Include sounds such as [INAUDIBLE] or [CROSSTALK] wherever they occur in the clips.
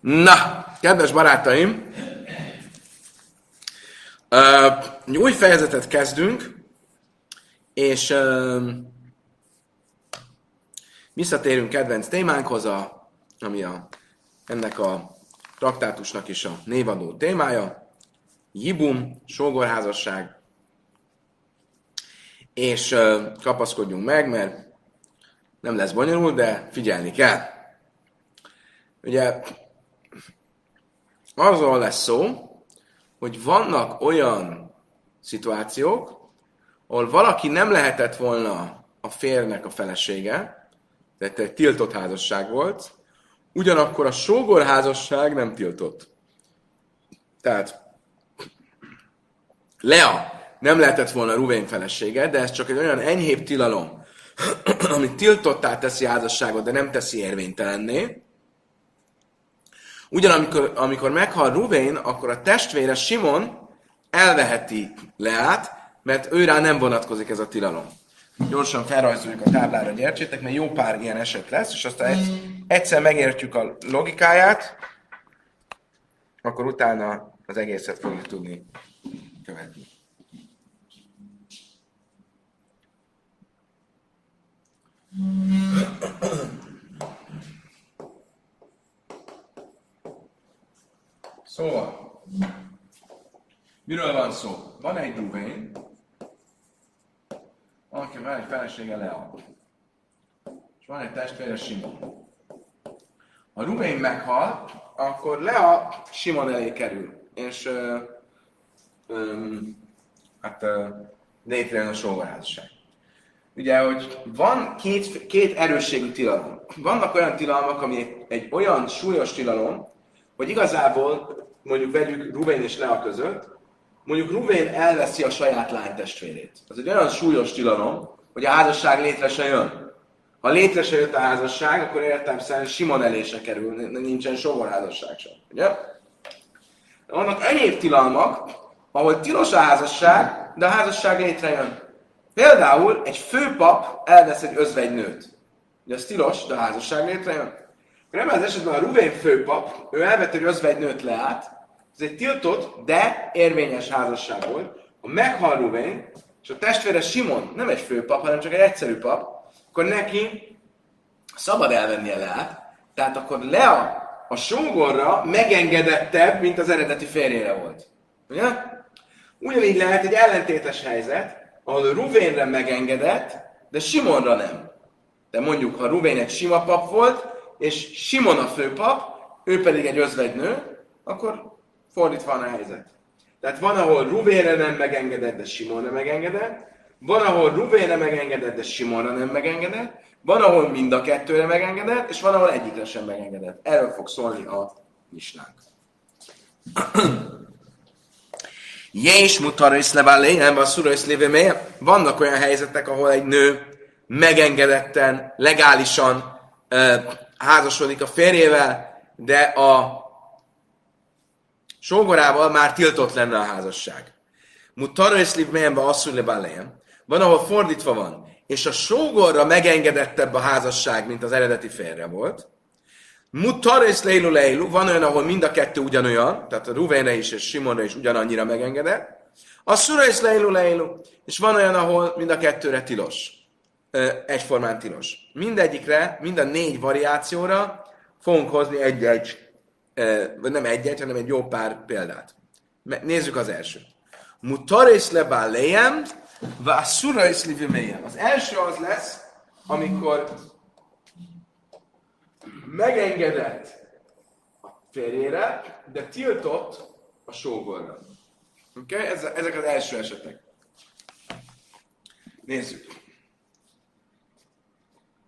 Na, kedves barátaim, egy új fejezetet kezdünk, és visszatérünk kedvenc témánkhoz, a, ami a, ennek a traktátusnak is a névadó témája, Jibum, sógorházasság, és kapaszkodjunk meg, mert nem lesz bonyolult, de figyelni kell. Ugye arról lesz szó, hogy vannak olyan szituációk, ahol valaki nem lehetett volna a férnek a felesége, tehát egy tiltott házasság volt, ugyanakkor a sógorházasság nem tiltott. Tehát Lea nem lehetett volna Ruvén felesége, de ez csak egy olyan enyhébb tilalom, [CLEARS THROAT] ami tiltottá teszi házasságot, de nem teszi érvénytelenné. Ugyanakkor amikor meghal Ruvén, akkor a testvére Simon elveheti Leát, mert őrá nem vonatkozik ez a tilalom. Gyorsan felrajzoljuk a táblára, gyertsétek, mert jó pár ilyen eset lesz, és aztán egy, egyszer megértjük a logikáját, akkor utána az egészet fogjuk tudni követni. Szóval, miről van szó? Van egy Ruvén, aki van egy felesége Lea, és van egy testvére Simon. Ha Ruvén meghal, akkor Lea Simon elé kerül, és ö, ö, hát létrejön a sógorházasság ugye, hogy van két, két erősségű tilalom. Vannak olyan tilalmak, ami egy olyan súlyos tilalom, hogy igazából mondjuk vegyük Ruvén és Lea között, mondjuk Ruvén elveszi a saját lánytestvérét. Az egy olyan súlyos tilalom, hogy a házasság létre se jön. Ha létre se jött a házasság, akkor értem szerint Simon elése kerül, nincsen házasság sem. Ugye? De vannak egyéb tilalmak, ahol tilos a házasság, de a házasság létrejön. Például egy főpap elvesz egy özvegynőt. Ugye az tilos, de a házasság létrejön. Ebben az esetben a Ruben főpap, ő elvett egy özvegynőt leát, ez egy tiltott, de érvényes házasság volt. Ha meghal Ruben, és a testvére Simon nem egy főpap, hanem csak egy egyszerű pap, akkor neki szabad elvennie leát, tehát akkor Lea a sógorra megengedettebb, mint az eredeti férjére volt. Ugye? Ugyanígy lehet egy ellentétes helyzet, ahol Ruvénre megengedett, de Simonra nem. De mondjuk, ha Ruvén egy sima pap volt, és Simon a főpap, ő pedig egy özvegynő, akkor fordítva van a helyzet. Tehát van, ahol Ruvénre nem megengedett, de Simonra megengedett, van, ahol Ruvénre megengedett, de Simonra nem megengedett, van, ahol mind a kettőre megengedett, és van, ahol egyikre sem megengedett. Erről fog szólni a misnánk. [CLEARS THROAT] Jés mutarész leváléjem, a szurész léve Vannak olyan helyzetek, ahol egy nő megengedetten, legálisan uh, házasodik a férjével, de a sógorával már tiltott lenne a házasság. Mutarész léve asszur leváléjem. Van, ahol fordítva van, és a sógorra megengedettebb a házasság, mint az eredeti férje volt, Mutarész leilu leilu, van olyan, ahol mind a kettő ugyanolyan, tehát a Ruvénre is és Simonra is ugyanannyira megengedett. A szurész leilu leilu, és van olyan, ahol mind a kettőre tilos. Egyformán tilos. Mindegyikre, mind a négy variációra fogunk hozni egy-egy, vagy nem egy-egy, hanem egy jó pár példát. Nézzük az elsőt. Mutarész lebál lejem, vá szurész Az első az lesz, amikor megengedett a férjére, de tiltott a sógorra. Oké? Okay? ezek az első esetek. Nézzük.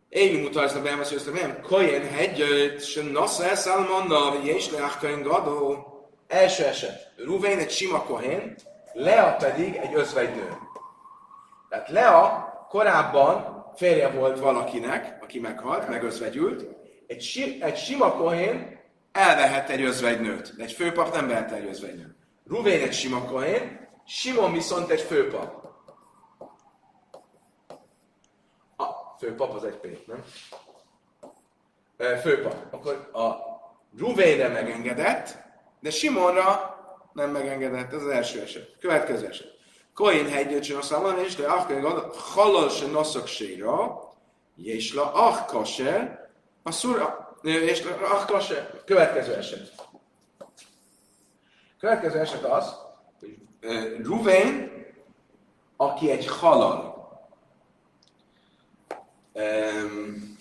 Én mutatsz a bemas, hogy nem kajen hegyöt, se nasza eszalmanna, vagy és leákain gadó. Első eset. Ruvén egy sima kohén, Lea pedig egy özvegynő. Tehát Lea korábban férje volt valakinek, aki meghalt, megözvegyült, egy, si, egy sima kohén elvehet egy özvegynőt, de egy főpap nem vehet egy özvegynőt. Ruvén egy sima kohén, Simon viszont egy főpap. A főpap az egy P, nem? Főpap. Akkor a Ruvénre megengedett, de Simonra nem megengedett. Ez az első eset. Következő eset. Koin hegyőcsön azt mondani, és le akkor halal se noszok séra, és la ach kaser, a szura, és la ach kaser. Következő eset. Következő eset az, hogy Ruvén, aki egy halal, um,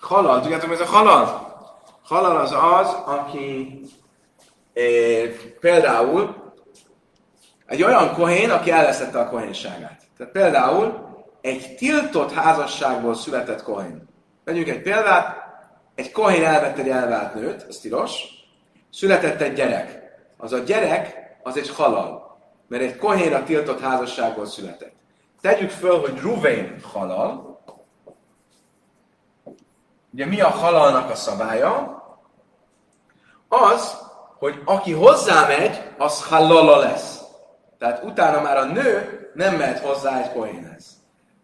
Halal, tudjátok, ez a halal? Halal az az, aki eh, például egy olyan kohén, aki elveszette a kohénságát. Tehát például egy tiltott házasságból született kohén. Vegyünk egy példát, egy kohén elvett egy elvált nőt, ez tilos, született egy gyerek. Az a gyerek, az egy halal, mert egy kohénra tiltott házasságból született. Tegyük föl, hogy Ruvén halal, Ugye mi a halalnak a szabálya? Az, hogy aki hozzámegy, az halala lesz. Tehát utána már a nő nem mehet hozzá egy kohénhez.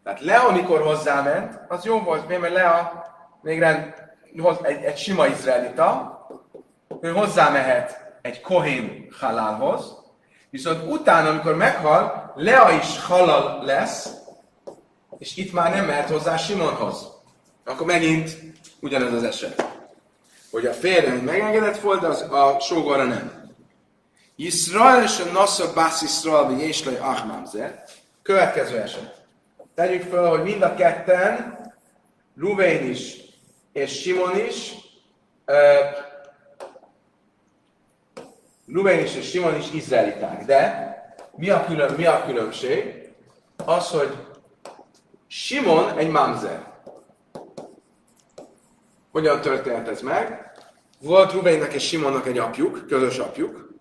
Tehát Lea, amikor hozzáment, az jó volt, mert Lea még rend, egy, egy sima izraelita, ő hozzámehet egy kohén halálhoz, viszont utána, amikor meghal, Lea is halal lesz, és itt már nem mehet hozzá Simonhoz. Akkor megint ugyanez az eset. Hogy a férje megengedett volt, az a sógorra nem. Yisrael és a Nassa Bass Yisrael, vagy Jéslai Ahmamzer. Következő eset. Tegyük fel, hogy mind a ketten, Ruvén is és Simon is, Ruvén is és Simon is izraeliták. De mi a, külön, mi a különbség? Az, hogy Simon egy mamzer. Hogyan történt ez meg? Volt Ruvénnek és Simonnak egy apjuk, közös apjuk.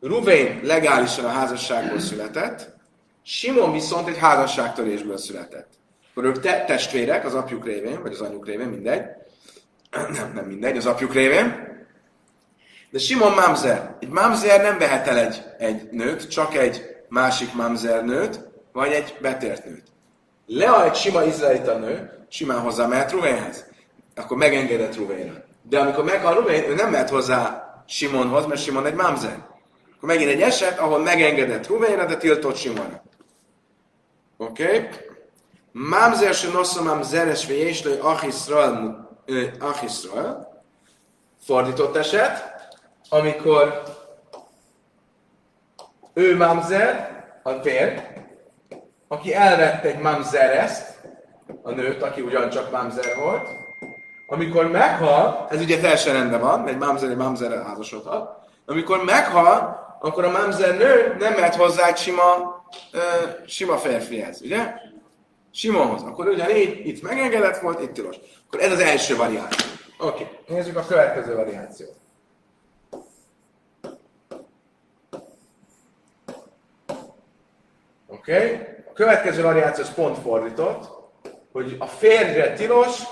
Ruvén legálisan a házasságból született, Simon viszont egy házasságtörésből született. Akkor ők te- testvérek az apjuk révén, vagy az anyjuk révén, mindegy. [CLEARS THROAT] Nem, nem mindegy, az apjuk révén. De Simon mamzer. Egy mamzer nem vehet el egy, egy nőt, csak egy másik mamzer nőt, vagy egy betért nőt. Lea egy sima izraelita nő, simán hozzá mehet Ruvénhez akkor megengedett Ruvénra. De amikor meghal Ruvén, ő nem mehet hozzá Simonhoz, mert Simon egy mamzer. Akkor megint egy eset, ahol megengedett Ruvénra, de tiltott Simonra. Oké? Okay? Mamzer se noszom mamzeres ve jéslő achisrael. Fordított eset, amikor ő mamzer, a fér, aki elvette egy mamzereszt, a nőt, aki ugyancsak mamzer volt, amikor meghal, ez ugye teljesen rendben van, mert mamzer egy mamzerrel házasodhat, amikor meghal, akkor a mamzer nő nem mehet hozzá egy sima, uh, sima férfihez, ugye? Simonhoz. Akkor ugyanígy itt megengedett volt, itt tilos. Akkor ez az első variáció. Oké, okay. nézzük a következő variációt. Oké? Okay. A következő variáció az pont fordított, hogy a férjre tilos,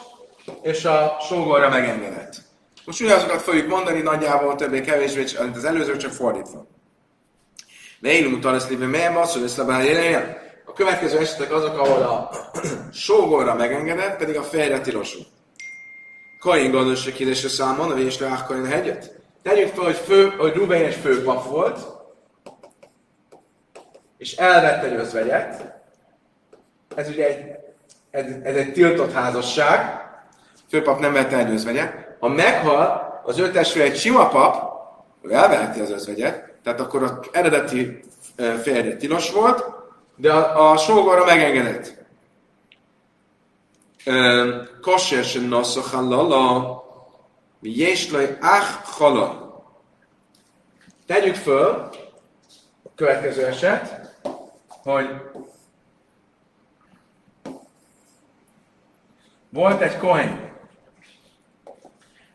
és a sógorra megengedett. Most ugyanazokat fogjuk mondani, nagyjából többé-kevésbé, mint az előző, csak fordítva. Ne élünk utal ezt lévő melyen van, szó A következő esetek azok, ahol a [CLEARS THROAT] sógorra megengedett, pedig a fejre tilosul. Kain gondosság kérdésre számon, a vésre Áhkain hegyet. Tegyük fel, hogy, fő, hogy Ruben főpap volt, és elvette egy özvegyet. Ez ugye egy, ez, ez egy tiltott házasság, főpap nem vette el özvegyet. Ha meghal az ő testvére egy sima pap, ő elveheti az özvegyet, tehát akkor az eredeti férje tilos volt, de a, a sógorra megengedett. Kosher se nosza halala, jéslaj ach halal. Tegyük föl, a következő eset, hogy volt egy kohén,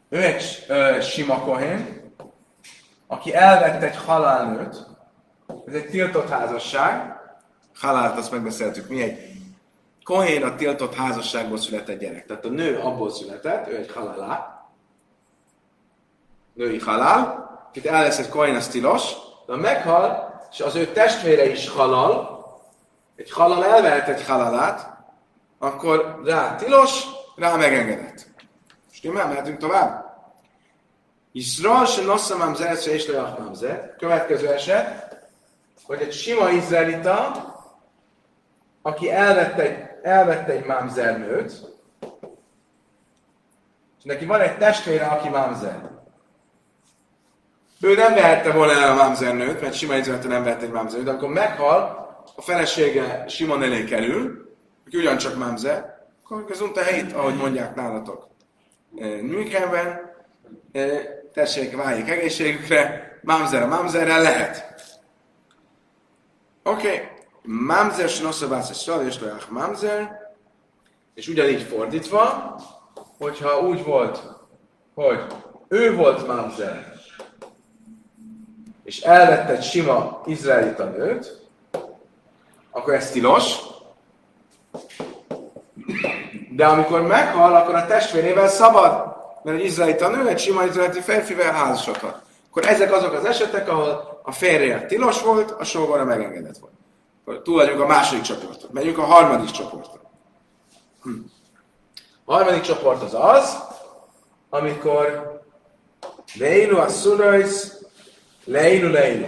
ő egy ö, sima kohén, aki elvett egy halálnőt, ez egy tiltott házasság, halált azt megbeszéltük, mi egy kohén a tiltott házasságból született gyerek. Tehát a nő abból született, ő egy halálá, női halál, itt el lesz egy kohén, az tilos, De ha meghal, és az ő testvére is halal, egy halal elvehet egy halalát, akkor rá tilos, rá megengedett. Stimmel, mehetünk tovább? Iszrael se nosszam mamzer, és leach mamzer. Következő eset, hogy egy sima izraelita, aki elvette egy, elvette egy mamzernőt, és neki van egy testvére, aki mamzer. Ő nem vehette volna el a mamzernőt, mert sima izraelita nem vehette egy mamzernőt, de akkor meghal, a felesége Simon elé kerül, aki ugyancsak mamzer, akkor közönt a helyét, ahogy mondják nálatok. Münchenben, tessék, váljék egészségükre, mamzer a mamzerrel lehet. Oké, okay. Mamzer snoszabász és szal és mamzer, és ugyanígy fordítva, hogyha úgy volt, hogy ő volt mamzer, és elvette egy sima izraelita nőt, akkor ez tilos. De amikor meghal, akkor a testvérével szabad mert egy izraelita nő egy sima izraeliti férfivel házasodhat. Akkor ezek azok az esetek, ahol a férje tilos volt, a sógora megengedett volt. Túl vagyunk a második csoporton. Megyünk a harmadik csoporton. Hm. A harmadik csoport az az, amikor Leilu a szurajsz, Leilu Leilu.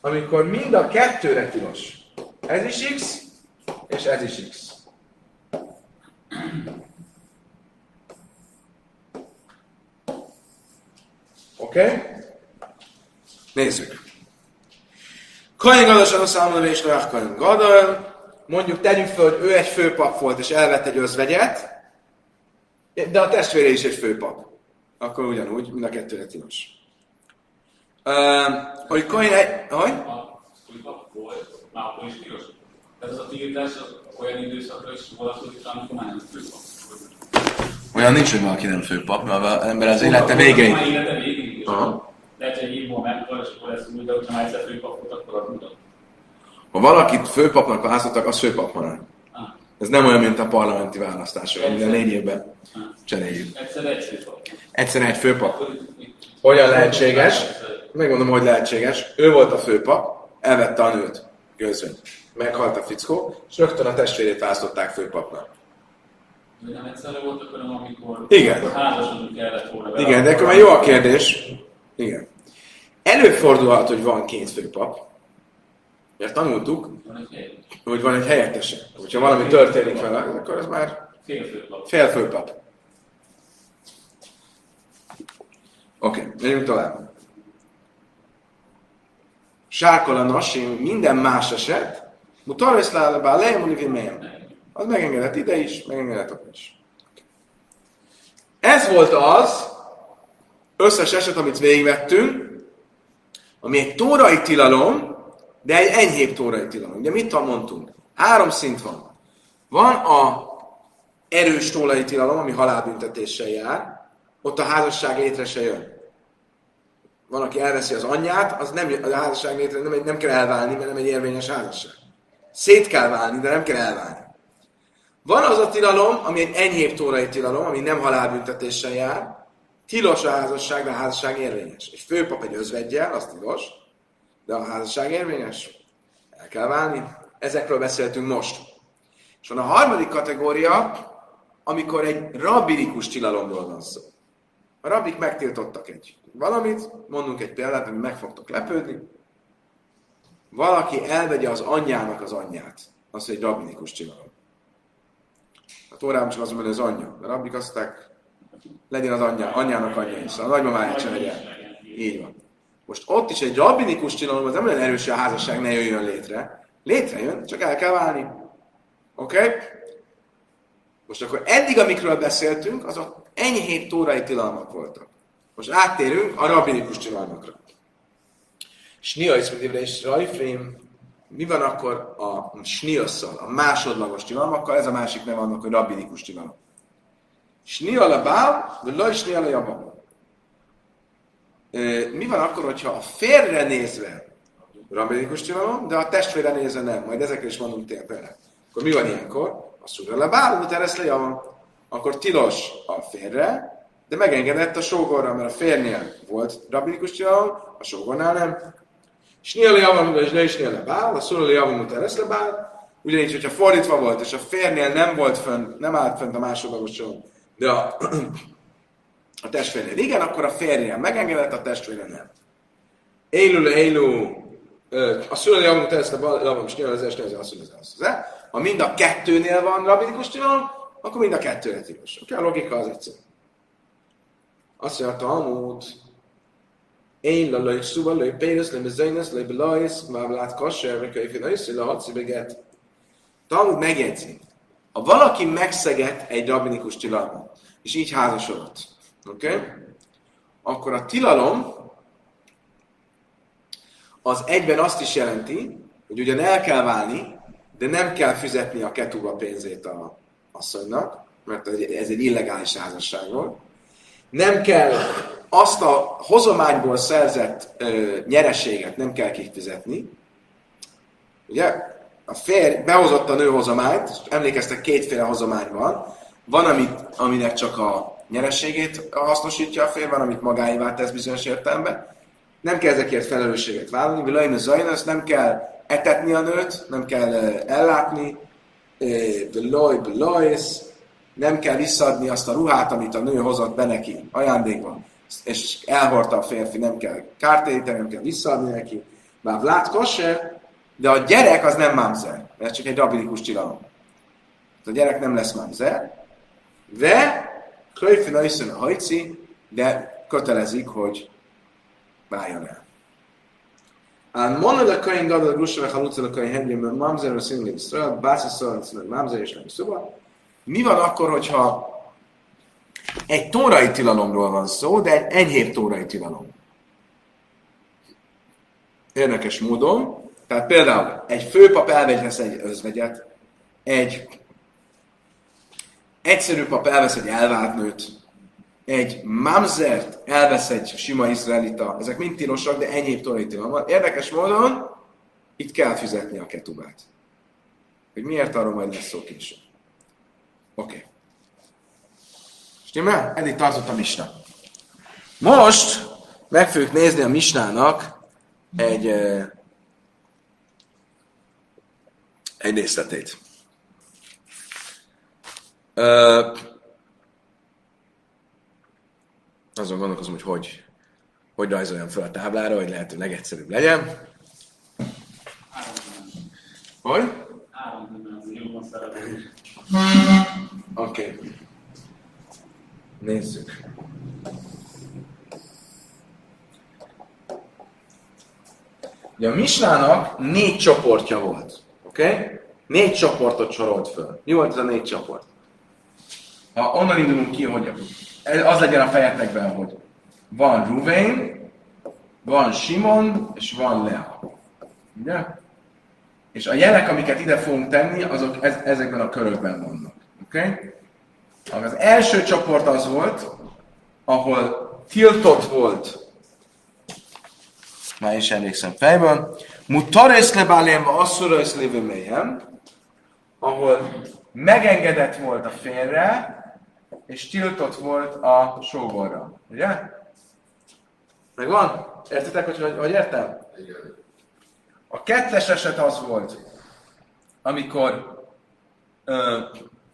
Amikor mind a kettőre tilos. Ez is X, és ez is X. Oké? Okay? Nézzük. Kain Gadas a számolva és Noach Kain Gadol. Mondjuk tegyük fel, hogy ő egy főpap volt, és elvett egy özvegyet, de a testvére is egy főpap. Akkor ugyanúgy, mind a kettőre tilos. Uh, hogy Kain egy... Hogy? A főpap volt, már akkor is tilos. Tehát az a tiltás olyan időszakra is vonatkozik, amikor már nem főpap. Olyan nincs, hogy valaki nem főpap, mert az ember az élete végéig. Élete. Lehet, hogy és akkor lesz úgy, de hogyha már egyszer főpap volt, akkor az mutat. Ha valakit főpapnak választottak, az főpap marad. Ah. Ez nem olyan, mint a parlamenti választások, minden négy évben cseréljük. Egyszer egy főpap. Egyszer egy főpap. Hogyan lehetséges? Megmondom, hogy lehetséges. Ő volt a főpap, elvette a nőt, gőzön. Meghalt a fickó, és rögtön a testvérét választották főpapnak nem egyszerre voltak, hanem amikor, Igen. házasodni kellett volna. Igen, de akkor már jó a kérdés. Igen. Előfordulhat, hogy van két főpap, mert tanultuk, van hogy van egy helyettese. Hogyha valami történik vele, akkor ez már félfőpap. Félfőpap. Oké, okay, menjünk tovább. Sárkol a nasim, minden más eset, mutarvesz lálabá, lejemulivin melyen az megengedett ide is, megengedett ott is. Ez volt az összes eset, amit végigvettünk, ami egy tórai tilalom, de egy enyhébb tórai tilalom. Ugye mit mondtunk? Három szint van. Van a erős tórai tilalom, ami halálbüntetéssel jár, ott a házasság létre se jön. Van, aki elveszi az anyját, az nem, a házasság létre nem, nem kell elválni, mert nem egy érvényes házasság. Szét kell válni, de nem kell elválni. Van az a tilalom, ami egy enyhébb tórai tilalom, ami nem halálbüntetéssel jár, tilos a házasság, de a házasság érvényes. Egy főpap egy özvegyel, az tilos, de a házasság érvényes. El kell válni. Ezekről beszéltünk most. És van a harmadik kategória, amikor egy rabbinikus tilalomról van szó. A rabbik megtiltottak egy valamit, mondunk egy példát, ami meg fogtok lepődni. Valaki elvegye az anyjának az anyját. Az egy rabbinikus tilalom. A Tórában csak az, hogy az anyja. De rabbik azt mondták, legyen az anyja, anyjának anyja is. A nagymamáját sem legyen. Így van. Most ott is egy rabbinikus tilalom, az nem olyan erős, hogy a házasság ne jöjjön létre. Létrejön, csak el kell válni. Oké? Okay? Most akkor eddig, amikről beszéltünk, azok enyhébb tórai tilalmak voltak. Most áttérünk a rabbinikus tilalmakra. Snia is és Rajfrém mi van akkor a sniosszal, a másodlagos tilalmakkal? Ez a másik neve annak, hogy rabbinikus tilalom. Snial a bál, vagy snial a. Mi van akkor, hogyha a férre nézve rabbinikus tilalom, de a testvére nézve nem? Majd ezekre is mondunk tényleg. Akkor mi van ilyenkor? A szúra le bál, mit eresz le java. Akkor tilos a férre, de megengedett a sógorra, mert a férnél volt rabbinikus tilalom, a sógornál nem. Sniel javam, és ne is sniel bál, a szóló javam lesz le bál, ugyanígy, hogyha fordítva volt, és a férnél nem volt fönn, nem állt fönt a másodlagos soron, de a, a testvérnél igen, akkor a férnél megengedett, a testvére nem. Élő, élő, a szülő lesz le bál, javam, és nyilván az este, az az, az, az, Ha mind a kettőnél van rabinikus tilalom, akkor mind a kettőre tilos. Oké, a logika az egyszerű. Azt mondja, a Talmud, én la loj szuba, loj pénz, loj mezainas, loj belajsz, már lát kasser, meg kölyfén össze, le hatszi beget. Talmud megjegyzi, ha valaki megszeget egy rabinikus tilalmat, és így házasodott, oké? Okay? Akkor a tilalom az egyben azt is jelenti, hogy ugyan el kell válni, de nem kell fizetni a ketuba pénzét a asszonynak, mert ez egy illegális házasság volt. Nem kell azt a hozományból szerzett ö, nyereséget nem kell kifizetni. Ugye? A férj behozott a nő hozományt, emlékeztek, kétféle hozomány van. Van, amit, aminek csak a nyerességét hasznosítja a férj, van, amit magáévá tesz bizonyos értelemben. Nem kell ezekért felelősséget vállalni, Vilajna Zajnasz, nem kell etetni a nőt, nem kell ellátni, Beloj, Belojsz, nem kell visszadni azt a ruhát, amit a nő hozott be neki ajándékban, és elhordta a férfi, nem kell kártéríteni, nem kell visszaadni neki. Már Vlád kosser, de a gyerek az nem mamzer, mert csak egy rabinikus tilalom. A gyerek nem lesz mamzer, de Klöjfina a hajci, de kötelezik, hogy váljon el. An monad a kain gadol grusha haluca a kain hedli, mert mamzer a színli Israel, bászi szóval, mamzer és nem szóval. Mi van akkor, hogyha egy tórai tilalomról van szó, de egy enyhébb tórai tilalom? Érdekes módon, tehát például egy főpap elvegyhez egy özvegyet, egy egyszerű pap elvesz egy elvált nőt, egy mamzert elvesz egy sima izraelita, ezek mind tilosak, de enyhébb torai van. Érdekes módon itt kell fizetni a ketubát. Hogy miért arról majd lesz szó később. Oké. Okay. Stimmel? Eddig tartott a misna. Most meg fogjuk nézni a misnának egy, egy részletét. azon gondolkozom, hogy hogy, hogy rajzoljam fel a táblára, hogy lehető legegyszerűbb legyen. Hogy? Oké. Okay. Nézzük. Ugye a Misnának négy csoportja volt. Oké? Okay? Négy csoportot sorolt föl. Mi volt ez a négy csoport? Ha onnan indulunk ki, hogy az legyen a fejetekben, hogy van Ruvain, van Simon, és van Lea. Ugye? És a jelek, amiket ide fogunk tenni, azok ez, ezekben a körökben vannak. Oké? Okay? Az első csoport az volt, ahol tiltott volt, már is emlékszem fejből, mutarész lebálém, asszura és lévő mélyem, ahol megengedett volt a félre, és tiltott volt a sógorra. Ugye? Megvan? Értitek, hogy, hogy, hogy értem? Igen. A kettes eset az volt, amikor ö,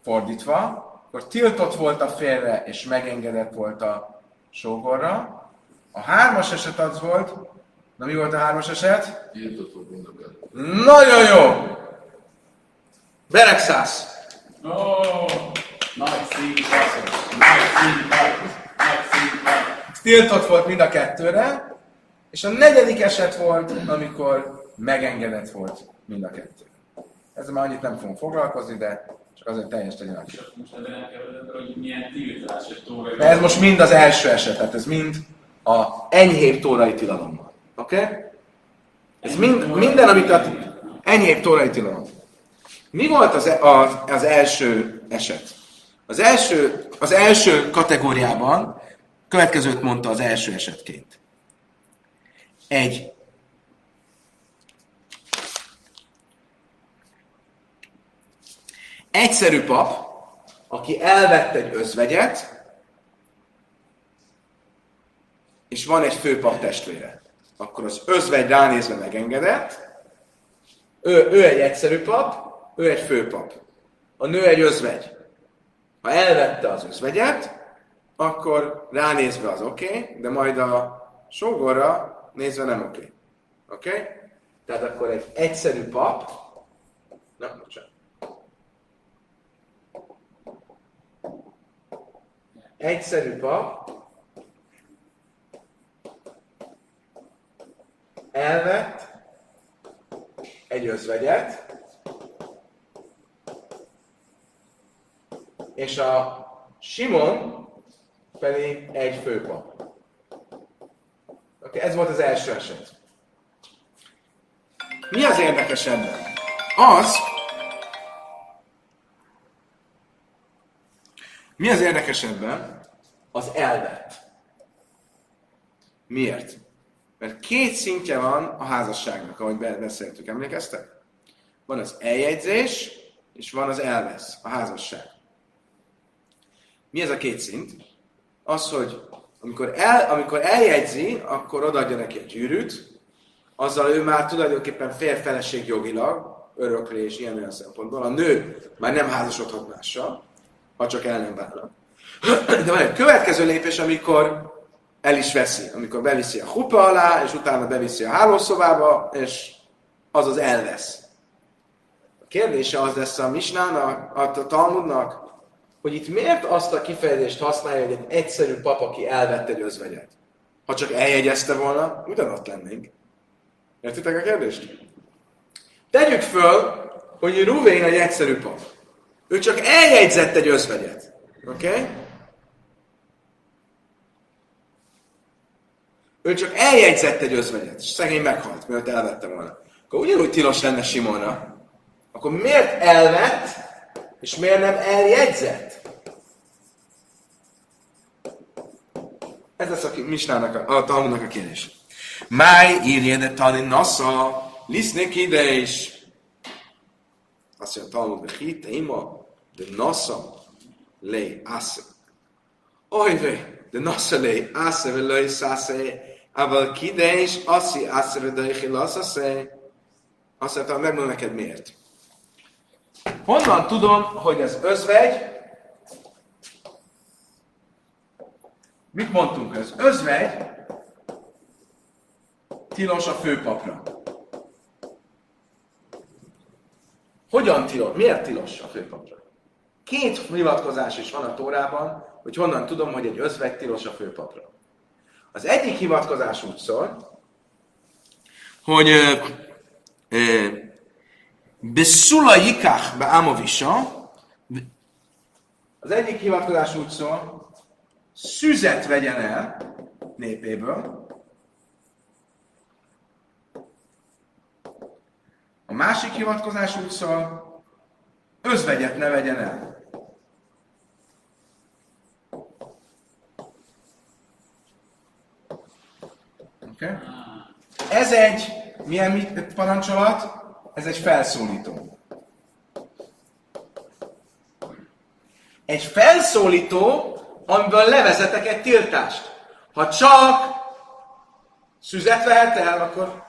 fordítva, akkor tiltott volt a félre, és megengedett volt a sógorra. A hármas eset az volt, na mi volt a hármas eset? Tiltott volt Nagyon jó! Beregszász! Oh. Tiltott volt mind a kettőre, és a negyedik eset volt, amikor megengedett volt mind a kettő. Ezzel már annyit nem fogunk foglalkozni, de csak azért teljes legyen a Most De ez most mind az első eset, tehát ez mind a enyhébb tórai tilalommal. Oké? Okay? Ez mind, minden, amit a enyhébb tórai tilalom. Mi volt az, e- az, az első eset? Az első, az első kategóriában következőt mondta az első esetként. Egy egyszerű pap, aki elvett egy özvegyet, és van egy főpap testvére. Akkor az özvegy ránézve megengedett, ő, ő egy egyszerű pap, ő egy főpap. A nő egy özvegy. Ha elvette az özvegyet, akkor ránézve az oké, okay, de majd a sógorra nézve nem oké. Okay. Oké? Okay? Tehát akkor egy egyszerű pap, na, bocsánat. Egyszerű pap elvett egy özvegyet, és a Simon pedig egy főpap. Okay, ez volt az első eset. Mi az érdekes ebben? Az, mi az érdekes ebben? Az elvet. Miért? Mert két szintje van a házasságnak, ahogy beszéltük, emlékeztek? Van az eljegyzés, és van az elvesz, a házasság. Mi ez a két szint? Az, hogy amikor, el, amikor eljegyzi, akkor odaadja neki egy gyűrűt, azzal ő már tulajdonképpen férfeleség jogilag, öröklés, ilyen olyan szempontból. A nő már nem házasodhat mással, ha csak el nem válnak. [CLEARS THROAT] De van egy következő lépés, amikor el is veszi, amikor beviszi a hupa alá, és utána beviszi a hálószobába, és az az elvesz. A kérdése az lesz a Misnának, a Talmudnak, hogy itt miért azt a kifejezést használja, hogy egy egyszerű pap, aki elvette egy özvegyet. Ha csak eljegyezte volna, ugyanott lennénk. Értitek a kérdést? Tegyük föl, hogy Ruvén egy egyszerű pap. Ő csak eljegyzett egy özvegyet. Oké? Okay? Ő csak eljegyzett egy özvegyet, és szegény meghalt, mert elvette volna. Akkor ugyanúgy tilos lenne Simonra. Akkor miért elvett, és miért nem eljegyzett? Ez lesz a Misnának, a, a Talmudnak a kérdés. Máj írja de tani nasza, lisznek ide is. Azt mondja, Talmud, de hit, ima, de nasza, le, asse. Ojve, de nasza le, asse, ve le, szásze, Aval kidés, aszi, asse, ve daichi, lasszasze. Azt mondta, megmondom neked miért. Honnan tudom, hogy ez özvegy? Mit mondtunk ez? Özvegy tilos a főpapra. Hogyan tilos? Miért tilos a főpapra? Két hivatkozás is van a Tórában, hogy honnan tudom, hogy egy özvegy tilos a főpapra. Az egyik hivatkozás úgy szól, hogy Beszula jikach be Amovisa, az egyik hivatkozás úgy szól, szüzet vegyen el népéből, a másik hivatkozás úgy szól, özvegyet ne vegyen el. Okay? Ez egy milyen parancsolat? Ez egy felszólító. Egy felszólító, amiből levezetek egy tiltást. Ha csak szüzet vehet el, akkor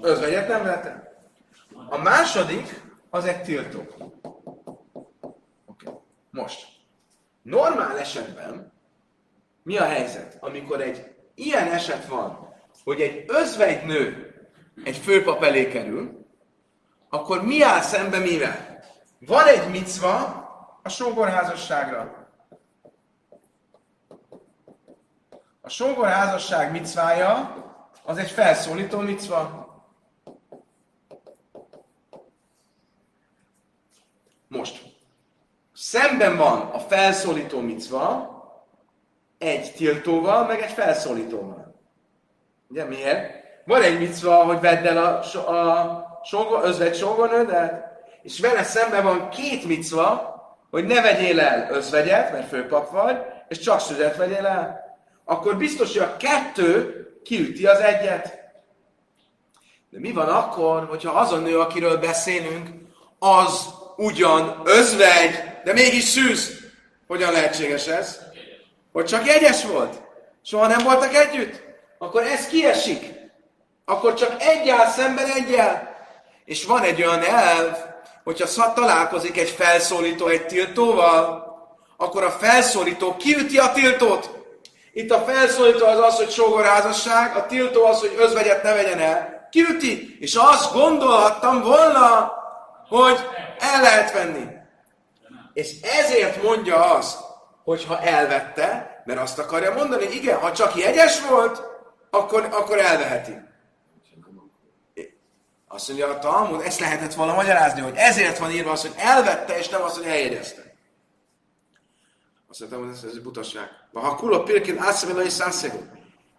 özvegyet nem vehet el. A második, az egy tiltó. Okay. Most. Normál esetben mi a helyzet, amikor egy ilyen eset van, hogy egy özvegy nő egy főpap elé kerül, akkor mi áll szembe mivel? Van egy micva a sógorházasságra. A sógorházasság micvája az egy felszólító micva. Most, szemben van a felszólító micva egy tiltóval, meg egy felszólítóval. Ugye miért? Van egy micva, hogy vedd el a, a sógor, özvegy sógornődet, és vele szemben van két micva, hogy ne vegyél el özvegyet, mert főpap vagy, és csak szüzet vegyél el, akkor biztos, hogy a kettő kiüti az egyet. De mi van akkor, hogyha az a nő, akiről beszélünk, az ugyan özvegy, de mégis szűz? Hogyan lehetséges ez? Hogy csak jegyes volt? Soha nem voltak együtt? Akkor ez kiesik. akkor csak egy áll szemben egyel. És van egy olyan elv, hogyha találkozik egy felszólító egy tiltóval, akkor a felszólító kiüti a tiltót. Itt a felszólító az az, hogy sógorházasság, a tiltó az, hogy özvegyet ne vegyen el. Kiüti, és azt gondolhattam volna, hogy el lehet venni. És ezért mondja azt, hogy ha elvette, mert azt akarja mondani, hogy igen, ha csak jegyes volt, akkor, akkor elveheti. Azt mondja a Talmud, ezt lehetett volna magyarázni, hogy ezért van írva az, hogy elvette, és nem az, hogy eljegyezte. Azt mondtam, hogy ez, ez butaság. Ha kuló pirkin átszemélai szászegó.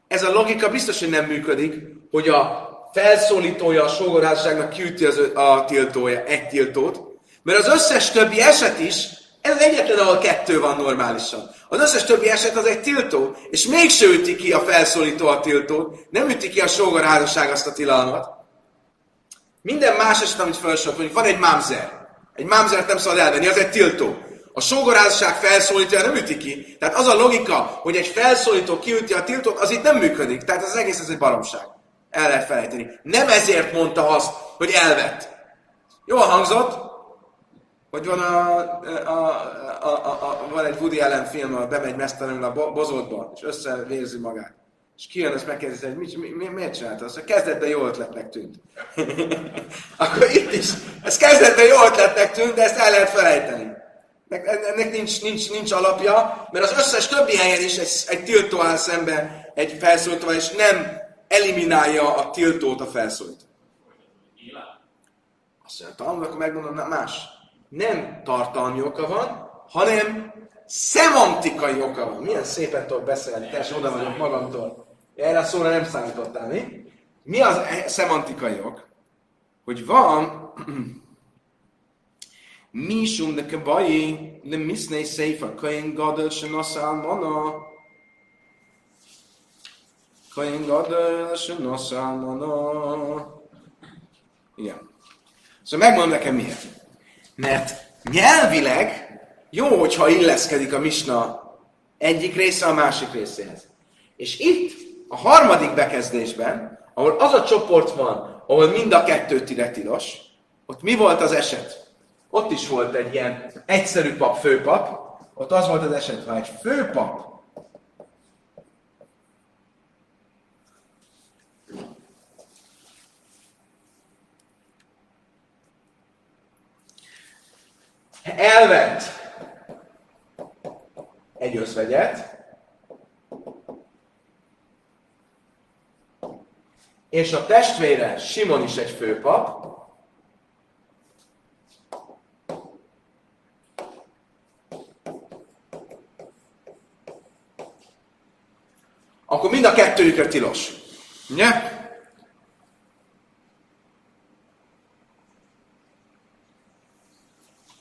Ez a logika biztos, hogy nem működik, hogy a felszólítója a sógorházasságnak kiüti az, a tiltója, egy tiltót, mert az összes többi eset is, ez egyetlen, ahol kettő van normálisan. Az összes többi eset az egy tiltó, és mégse üti ki a felszólító a tiltót, nem üti ki a sógorházasság azt a tilalmat. Minden más eset, amit felsorolt, mondjuk van egy mámzer. Egy mámzert nem szabad elvenni, az egy tiltó. A sógorházasság felszólítja, nem üti ki. Tehát az a logika, hogy egy felszólító kiüti a tiltót, az itt nem működik. Tehát az egész ez egy baromság. El lehet felejteni. Nem ezért mondta azt, hogy elvett. Jól hangzott, hogy van, a, a, a, a, a, van egy Woody Allen film, ahol bemegy mesztelenül a bozótba, és összevérzi magát. És kijön, azt megkérdezi, hogy mi, mi, mi, miért csinálta azt? Kezdetben jó ötletnek tűnt. [LAUGHS] Akkor itt is, ez kezdetben jó ötletnek tűnt, de ezt el lehet felejteni. Ennek nincs, nincs, nincs alapja, mert az összes többi helyen is egy, egy tiltó áll szemben egy felszólítóval, és nem eliminálja a tiltót a felszólító. Azt mondja, akkor megmondom, na más. Nem tartalmi oka van, hanem szemantikai oka van. Milyen szépen tudok beszélni, te oda vagyok magamtól. Erre a szóra nem számítottál, mi? Mi az e- szemantikai ok? Hogy van [CLEARS THROAT] Misum de kabai le misnei seifa kain gadol se nasal mana. Kain gadol se nasal mana. Igen. Szóval megmondom nekem miért. Mert nyelvileg jó, hogyha illeszkedik a misna egyik része a másik részéhez. És itt a harmadik bekezdésben, ahol az a csoport van, ahol mind a kettő tire ott mi volt az eset? Ott is volt egy ilyen egyszerű pap, főpap, ott az volt az eset, ha egy főpap elvett egy özvegyet, és a testvére Simon is egy főpap, akkor mind a kettőjükre tilos. Ugye?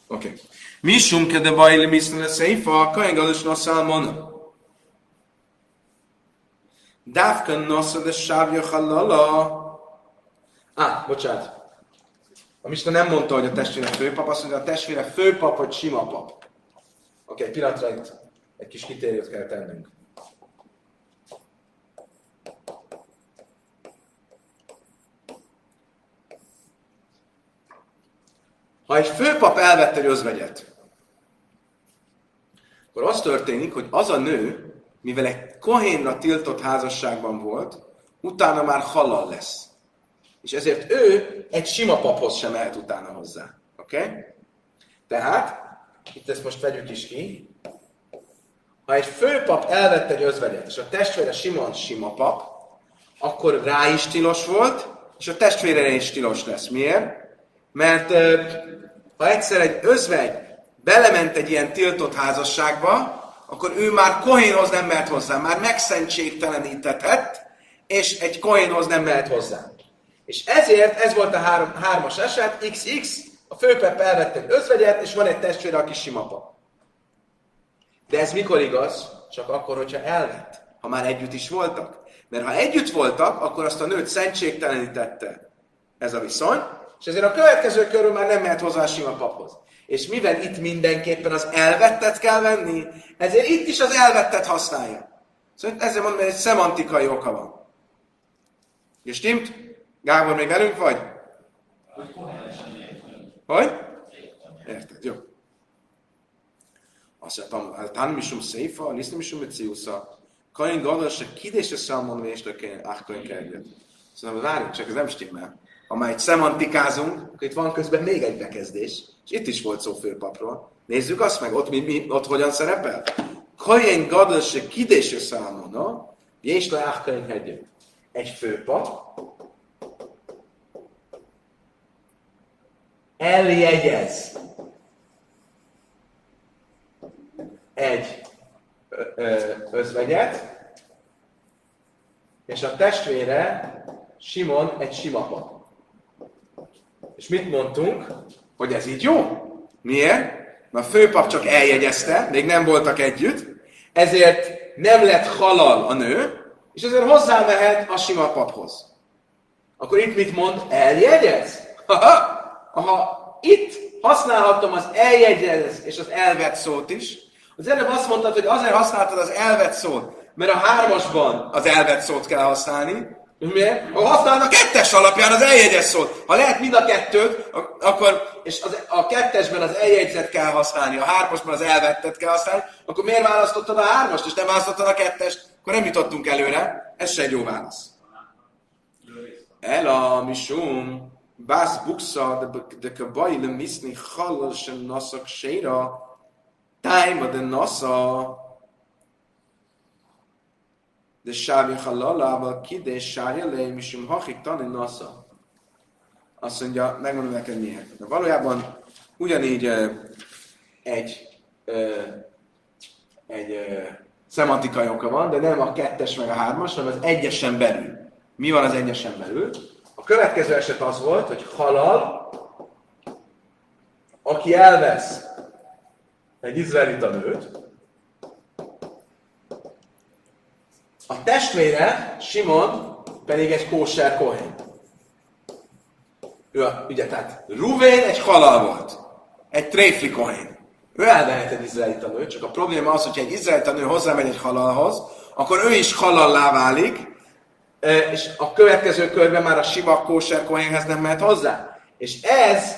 Oké. Okay. Misum ke de bajli miszne szeifa, kain gados nasszal mona. Dávka nosza de sávja halala. Á, bocsánat. A Mista nem mondta, hogy a testvére főpap, azt mondja, a testvére főpap vagy sima pap. Oké, okay, pillanatra itt egy kis kitérőt kell tennünk. Ha egy főpap elvette egy özvegyet, akkor az történik, hogy az a nő, mivel egy kohénra tiltott házasságban volt, utána már halal lesz. És ezért ő egy sima paphoz sem mehet utána hozzá. Oké? Okay? Tehát, itt ezt most vegyük is ki, ha egy főpap elvette egy özvegyet, és a testvére Simon sima pap, akkor rá is tilos volt, és a testvére is tilos lesz. Miért? Mert ha egyszer egy özvegy belement egy ilyen tiltott házasságba, akkor ő már Kohénhoz nem mehet hozzá, már megszentségtelenítetett, és egy Kohénhoz nem mehet hozzá. És ezért ez volt a három, hármas eset, XX, a főpep elvette egy özvegyet, és van egy testvére, aki simapa. De ez mikor igaz? Csak akkor, hogyha elvett, ha már együtt is voltak. Mert ha együtt voltak, akkor azt a nőt szentségtelenítette ez a viszony, és ezért a következő körül már nem mehet hozzá a sima paphoz. És mivel itt mindenképpen az elvettet kell venni, ezért itt is az elvettet használja. Szóval ezért mondom, hogy egy szemantikai oka van. És stimmt? Gábor, még velünk vagy? Hogy? Érted, jó. Azt mondtam, a tanmisum széfa, nisztamisum meciusza, kain gadol se kidése számon véstökén, áhkain került. Szóval várjunk, csak ez nem stimmel. Egy szemantikázunk, akkor itt van közben még egy bekezdés, és itt is volt szó főpapról. Nézzük azt meg, ott, mi, mi, ott hogyan szerepel. Kain gadol se kidése számon, és le áhkain került. Egy főpap, eljegyez egy özvegyet, és a testvére Simon egy sima pap. És mit mondtunk? Hogy ez így jó? Miért? Mert a főpap csak eljegyezte, még nem voltak együtt, ezért nem lett halal a nő, és ezért hozzámehet a sima paphoz. Akkor itt mit mond? Eljegyez? Ha itt használhattam az eljegyez és az elvett szót is, az előbb azt mondtad, hogy azért használtad az elvett szót, mert a hármasban az elvett szót kell használni, Miért? Ha használod a kettes alapján az eljegyes szót. Ha lehet mind a kettőt, akkor, és az, a kettesben az eljegyzet kell használni, a hármasban az elvettet kell használni, akkor miért választottad a hármast, és nem választottad a kettest? Akkor nem jutottunk előre. Ez se egy jó válasz. Ela misum, bász buksa, de kabai le miszni halal sem naszak séra, tájma de nasza, de sávi halalával ki, de sárja le, misum hachik tani nasza. Azt mondja, megmondom neked miért. De valójában ugyanígy egy, egy szemantikai oka van, de nem a kettes meg a hármas, hanem az egyesen belül. Mi van az egyesen belül? A következő eset az volt, hogy halal, aki elvesz egy izraelita nőt, a testvére, Simon, pedig egy kóser kohén. Ő a, ugye, tehát Ruvén egy halal volt. Egy tréfli kohén. Ő elvehet egy izraelita nőt, csak a probléma az, hogyha egy izraelita nő hozzámegy egy halalhoz, akkor ő is halallá válik, és a következő körben már a sima kóser kohénhez nem mehet hozzá. És ez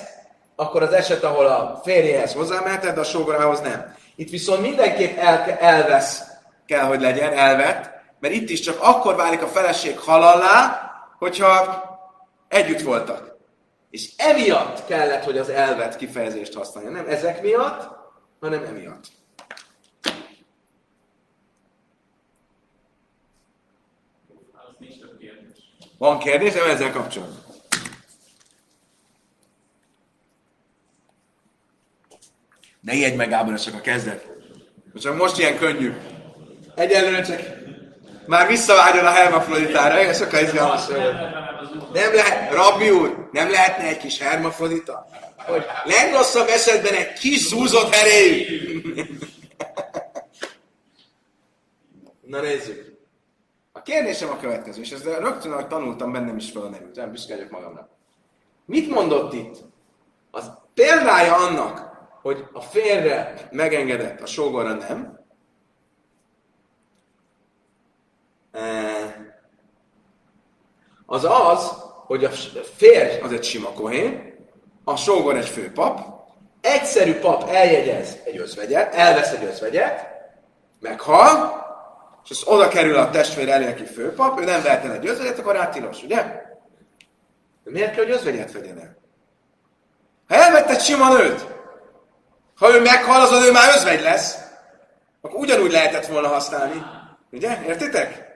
akkor az eset, ahol a férjehez hozzámeheted, de a sógorához nem. Itt viszont mindenképp el, elvesz kell, hogy legyen, elvet, mert itt is csak akkor válik a feleség halallá, hogyha együtt voltak. És emiatt kellett, hogy az elvet kifejezést használja. Nem ezek miatt, hanem emiatt. Van kérdés, nem ezzel kapcsolatban. Ne ijedj meg, Gábor, ez csak a kezdet. Csak most ilyen könnyű. Egyelőre csak már visszavárjon a hermafroditára, igen, sokkal izgalmas. Nem lehet, Rabbi úr, nem lehetne egy kis hermafrodita? Hogy legrosszabb esetben egy kis zúzott heréjű. [LAUGHS] Na nézzük. A kérdésem a következő, és ezt rögtön, ahogy tanultam, bennem is fölmerült, nem büszke vagyok magamra. Mit mondott itt? Az példája annak, hogy a férre megengedett, a sógorra nem, az az, hogy a férj az egy sima kohén, a sógor egy főpap, egyszerű pap eljegyez egy özvegyet, elvesz egy özvegyet, meghal, és az oda kerül a testvér elé, aki főpap, ő nem vehet el egy özvegyet, akkor rá tilos, ugye? De miért kell, hogy özvegyet vegyen el? Ha elvett egy sima nőt, ha ő meghal, az a nő már özvegy lesz, akkor ugyanúgy lehetett volna használni. Ugye? Értitek?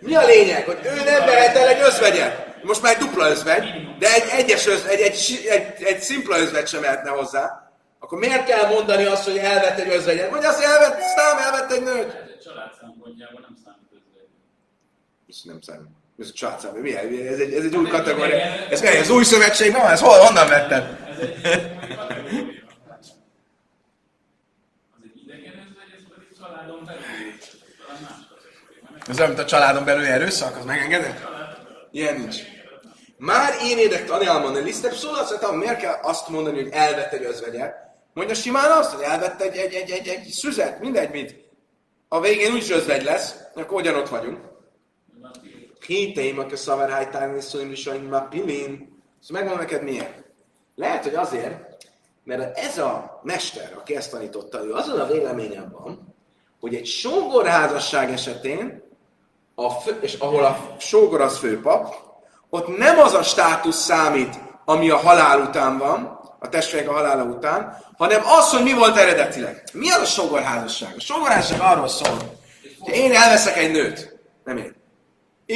Mi a lényeg? Hogy ő nem vehet el egy özvegyet. Most már egy dupla özvegy, de egy egyes özvegy, egy, egy, egy, egy szimpla özvegy sem mehetne hozzá. Akkor miért kell mondani azt, hogy elvett egy özvegyet? Vagy azt, hogy elvett, szám, elvett egy nőt. Ez egy család szempontjából nem számít özvegy. Ez nem számít. Ez a családszám, mi? Ez egy, ez egy új kategória. Ez mi? Ez új szövetség? Na, ez hol, honnan vetted? Ez egy kategória. Az egy idegen özvegy, ez pedig családon belül. Talán más kategória. Ez olyan, mint a családon belüli erőszak, az megengedett? Ilyen nincs. Már én érdek tanulmani lisztebb szól, azt mondtam, miért kell azt mondani, hogy elvett egy özvegyet? Mondja simán azt, hogy elvett egy, egy, egy, egy, egy szüzet, mindegy, mit. A végén úgyis özvegy lesz, akkor ugyanott vagyunk. Kéteim, a szaverhájtán és szóim is a pilin. Szóval megmondom neked miért. Lehet, hogy azért, mert ez a mester, aki ezt tanította, ő azon a véleményem van, hogy egy sógorházasság esetén, a fő, és ahol a sógor az főpap, ott nem az a státusz számít, ami a halál után van, a testvérek a halála után, hanem az, hogy mi volt eredetileg. Mi az a sógorházasság? A sógorházasság arról szól, hogy én elveszek egy nőt, nem én.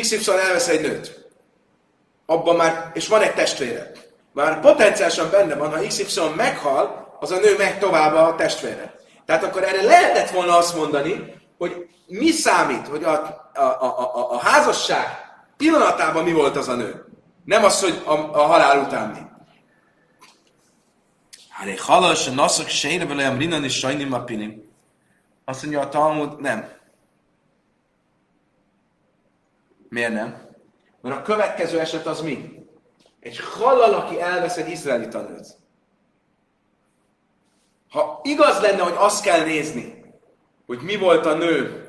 XY elvesz egy nőt. Abban már, és van egy testvére. Már potenciálisan benne van, ha XY meghal, az a nő megy tovább a testvére. Tehát akkor erre lehetett volna azt mondani, hogy mi számít, hogy a, a, a, a, a házasság pillanatában mi volt az a nő. Nem az, hogy a, a halál után mi. Hát egy halas, a naszak sejre vele rinan és sajnim a pinim. Azt mondja a Talmud, nem. Miért nem? Mert a következő eset az mi? Egy halal, aki elvesz egy izraelita nőt. Ha igaz lenne, hogy azt kell nézni, hogy mi volt a nő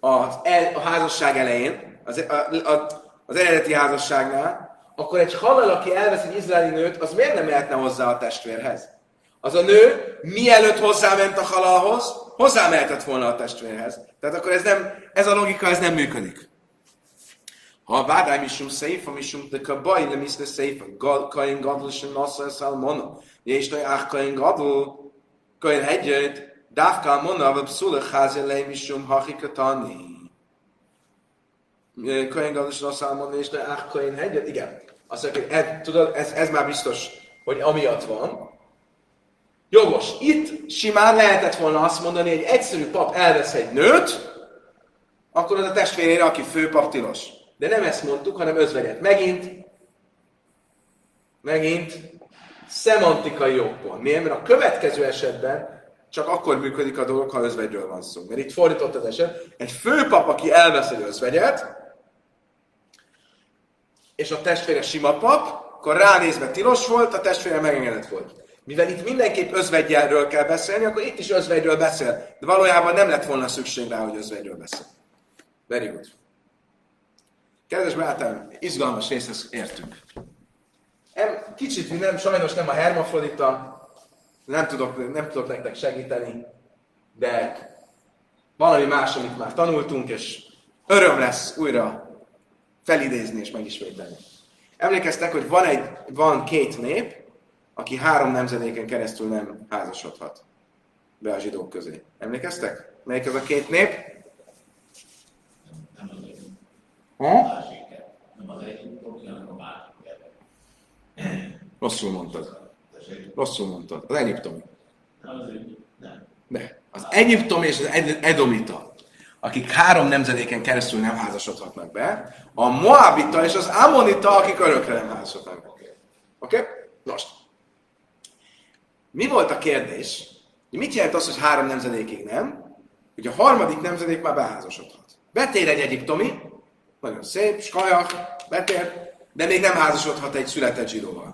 az el, a házasság elején, az, a, a, az eredeti házasságnál, akkor egy halal, aki elvesz egy izraeli nőt, az miért nem mehetne hozzá a testvérhez? Az a nő, mielőtt hozzáment a halalhoz, hozzámehetett volna a testvérhez. Tehát akkor ez, nem, ez a logika, ez nem működik. Ha a vádály misum széfa, misum de kabaj, nem iszne széfa, kain gadol, sem nassza szalmona. És te ach kain gadol, kain hegyet, dávkál mona, vagy pszula házi lej misum hachikatani. Kain gadol, sem nassza szalmona, és te ach kain hegyet, igen. Azt mondja, ez, tudod, ez, ez már biztos, hogy amiatt van. Jogos. Itt simán lehetett volna azt mondani, hogy egy egyszerű pap elvesz egy nőt, akkor az a testvérére, aki főpap tilos. De nem ezt mondtuk, hanem özvegyet. Megint, megint szemantikai jogból. Miért? Mert a következő esetben csak akkor működik a dolog, ha özvegyről van szó. Mert itt fordított az eset. Egy főpap, aki elvesz egy özvegyet, és a testvére sima pap, akkor ránézve tilos volt, a testvére megengedett volt. Mivel itt mindenképp özvegyelről kell beszélni, akkor itt is özvegyről beszél. De valójában nem lett volna szükség rá, hogy özvegyről beszél. Very good. Kedves barátaim, izgalmas részhez értünk. Kicsit nem, sajnos nem a hermafrodita, nem tudok, nem tudok nektek segíteni, de valami más, amit már tanultunk, és öröm lesz újra felidézni és megismételni. Emlékeztek, hogy van, egy, van két nép, aki három nemzedéken keresztül nem házasodhat be a zsidók közé. Emlékeztek? Melyik az a két nép? Ha? Rosszul mondtad. Rosszul mondtad. Az egyiptomi. De. Az egyiptom és az edomita, akik három nemzedéken keresztül nem házasodhatnak be, a moabita és az amonita, akik örökre nem házasodnak be. Oké? Okay? Most. Mi volt a kérdés? Mit jelent az, hogy három nemzedékig nem? Hogy a harmadik nemzedék már beházasodhat. Betér egy egyiptomi, nagyon szép, skajak, betér, de még nem házasodhat egy született zsidóval.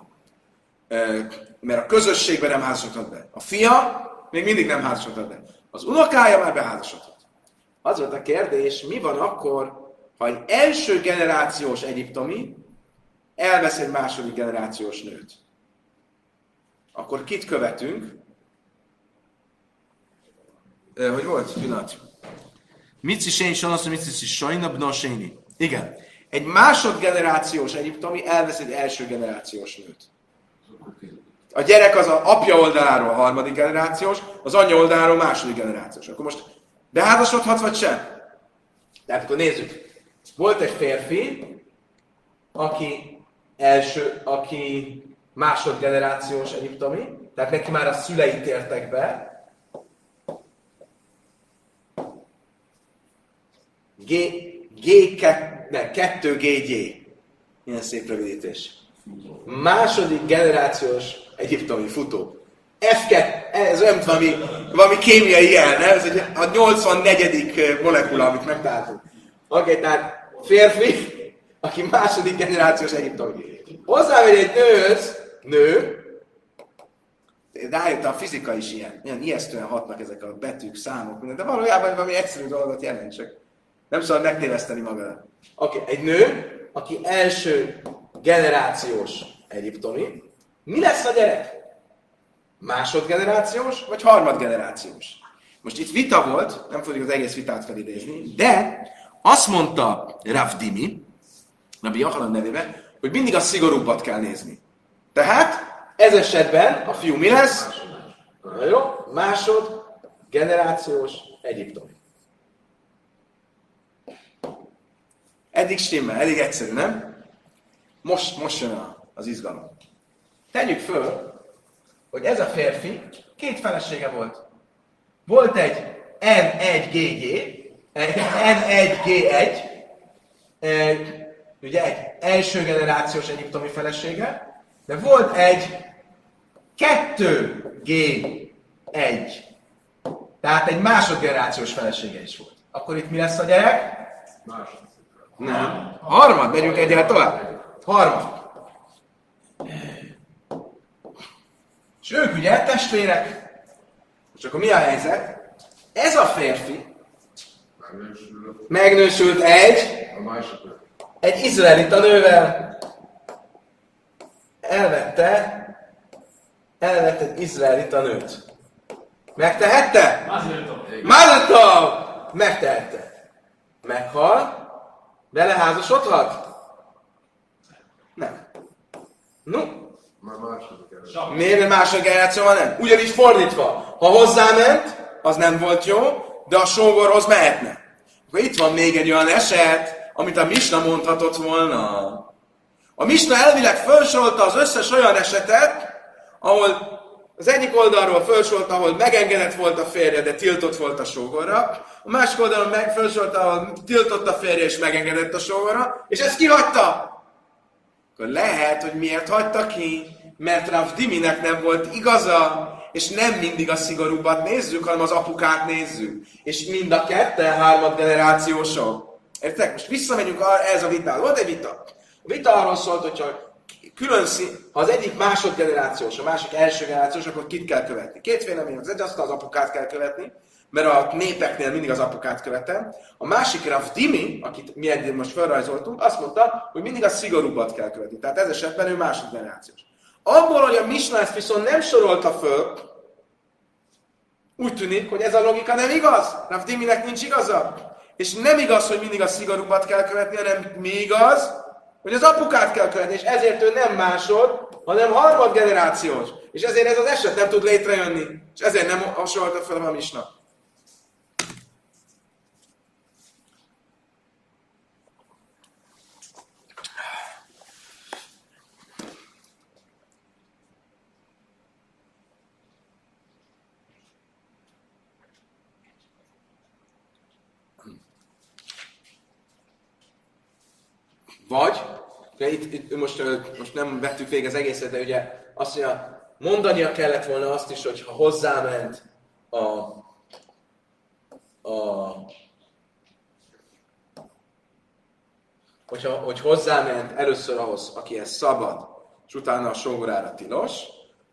Mert a közösségben nem házasodhat be. A fia még mindig nem házasodhat be. Az unokája már beházasodhat. Az volt a kérdés, mi van akkor, ha egy első generációs egyiptomi elvesz egy második generációs nőt? Akkor kit követünk? Hogy volt? Pillanat. Mici sén sanasz, mici sajna bnoséni. Igen. Egy másodgenerációs egyiptomi elvesz egy első generációs nőt. A gyerek az a apja oldaláról harmadik generációs, az anyja oldaláról második generációs. Akkor most beházasodhat vagy sem? Tehát akkor nézzük. Volt egy férfi, aki első, aki másodgenerációs egyiptomi, tehát neki már a szülei tértek be. G, G2 ne, 2GG. Milyen szép rövidítés. Második generációs egyiptomi futó. F2, ez olyan, valami, valami kémiai jel, nem? Ez egy, a 84. molekula, amit megtaláltunk. Oké, okay, tehát férfi, aki második generációs egyiptomi. Hozzámegy egy nőhöz, nő, rájött a fizika is ilyen, ilyen ijesztően hatnak ezek a betűk, számok, minden, de valójában valami egyszerű dolgot jelent csak Nem szabad megtéveszteni magadat. Oké, okay. egy nő, aki első generációs egyiptomi, mi lesz a gyerek? Másodgenerációs, vagy harmadgenerációs? Most itt vita volt, nem fogjuk az egész vitát felidézni, de azt mondta Ravdimi, Rabbi Yochanan nevében, hogy mindig a szigorúbbat kell nézni. Tehát ez esetben a fiú mi lesz? Na jó, másod generációs egyiptomi. Eddig stimmel, elég egyszerű, nem? Most, most jön az izgalom. Tegyük föl, hogy ez a férfi két felesége volt. Volt egy N1GG, N1G1, ugye egy első generációs egyiptomi felesége, de volt egy 2G1, tehát egy másodgenerációs felesége is volt. Akkor itt mi lesz a gyerek? Másod. Nem. Harmad, megyünk egyel tovább. Harmad. És ők ugye testvérek. És akkor mi a helyzet? Ez a férfi megnősült egy, egy izraelita nővel. Elvette, elvette egy izraelita nőt. Megtehette? Mazatov! Megtehette. Meghal, Beleházasodhat? Nem. No. Már második Miért nem második generáció van nem? Ugyanis fordítva, ha hozzáment, az nem volt jó, de a sógorhoz mehetne. Akkor itt van még egy olyan eset, amit a Misna mondhatott volna. A Misna elvileg felsorolta az összes olyan esetet, ahol az egyik oldalról felsorolta, ahol megengedett volt a férje, de tiltott volt a sógorra. A másik oldalon meg felsorolta, ahol tiltott a férje és megengedett a sógorra. És ezt kihagyta. Akkor lehet, hogy miért hagyta ki? Mert Rav Diminek nem volt igaza, és nem mindig a szigorúbbat nézzük, hanem az apukát nézzük. És mind a ketten hármat generációsok. Értek? Most visszamegyünk ez a vitára. Volt egy vita. A vita arról szólt, hogyha külön szín, ha az egyik másodgenerációs, a másik első generációs, akkor kit kell követni? Két vélemény, az egy azt az apukát kell követni, mert a népeknél mindig az apukát követem. A másik Rav Dimi, akit mi eddig most felrajzoltunk, azt mondta, hogy mindig a szigorúbbat kell követni. Tehát ez esetben ő másodgenerációs. Abból, hogy a Misna ezt viszont nem sorolta föl, úgy tűnik, hogy ez a logika nem igaz. Rav Diminek nincs igaza. És nem igaz, hogy mindig a szigorúbbat kell követni, hanem mi igaz, hogy az apukát kell követni, és ezért ő nem másod, hanem harmad generációs. És ezért ez az eset nem tud létrejönni. És ezért nem hasonlított fel a misna. Vagy, ugye itt, itt most, most nem vettük végig az egészet, de ugye azt mondja, mondania kellett volna azt is, hogy ha hozzáment a, a hogyha, hogy hozzáment először ahhoz, akihez szabad, és utána a sógorára tilos,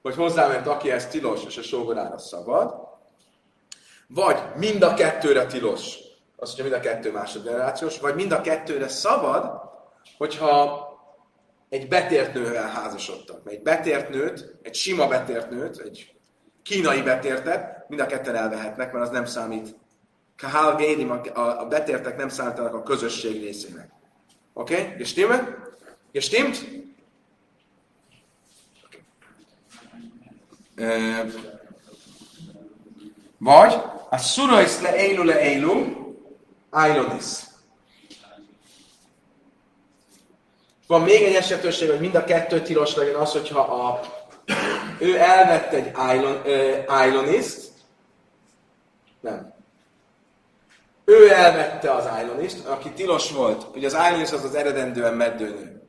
vagy hozzáment akihez tilos, és a sógorára szabad, vagy mind a kettőre tilos, azt mondja, mind a kettő másodgenerációs, vagy mind a kettőre szabad, hogyha egy betért nővel házasodtak. Egy betért nőt, egy sima betért nőt, egy kínai betértet, mind a ketten elvehetnek, mert az nem számít. Kahal Gédim, a betértek nem számítanak a közösség részének. Oké? Okay? Gestimmt? Gestimmt? Okay. Vagy a szurajsz le élu le élu. Van még egy esetőség, hogy mind a kettő tilos legyen az, hogyha a, ő elvette egy Iloniszt, nem. Ő elvette az Iloniszt, aki tilos volt, ugye az Ilonis az az eredendően meddőnő.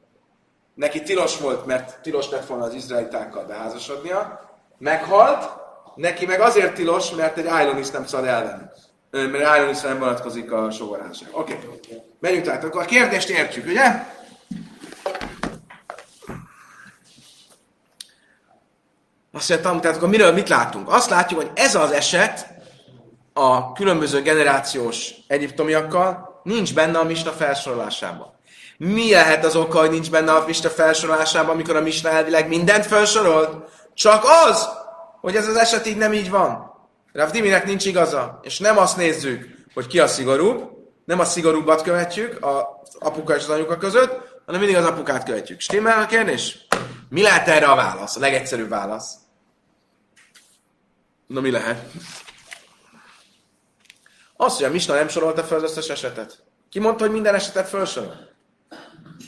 Neki tilos volt, mert tilos lett volna az izraelitákkal beházasodnia, meghalt, neki meg azért tilos, mert egy Iloniszt nem szabad elvenni. Mert Iloniszt nem vonatkozik a sógorházasság. Oké, okay. menjünk tehát. Akkor a kérdést értjük, ugye? Azt mondtam, tehát akkor miről mit látunk? Azt látjuk, hogy ez az eset a különböző generációs egyiptomiakkal nincs benne a Misna felsorolásában. Mi lehet az oka, hogy nincs benne a Misna felsorolásában, amikor a Misna elvileg mindent felsorolt? Csak az, hogy ez az eset így nem így van. Rav Diminek nincs igaza, és nem azt nézzük, hogy ki a szigorúbb, nem a szigorúbbat követjük az apuka és az anyuka között, hanem mindig az apukát követjük. Stimmel a kérdés? Mi lehet erre a válasz? A legegyszerűbb válasz. Na mi lehet? Az, hogy a Misna nem sorolta fel az összes esetet. Ki mondta, hogy minden esetet felsorol?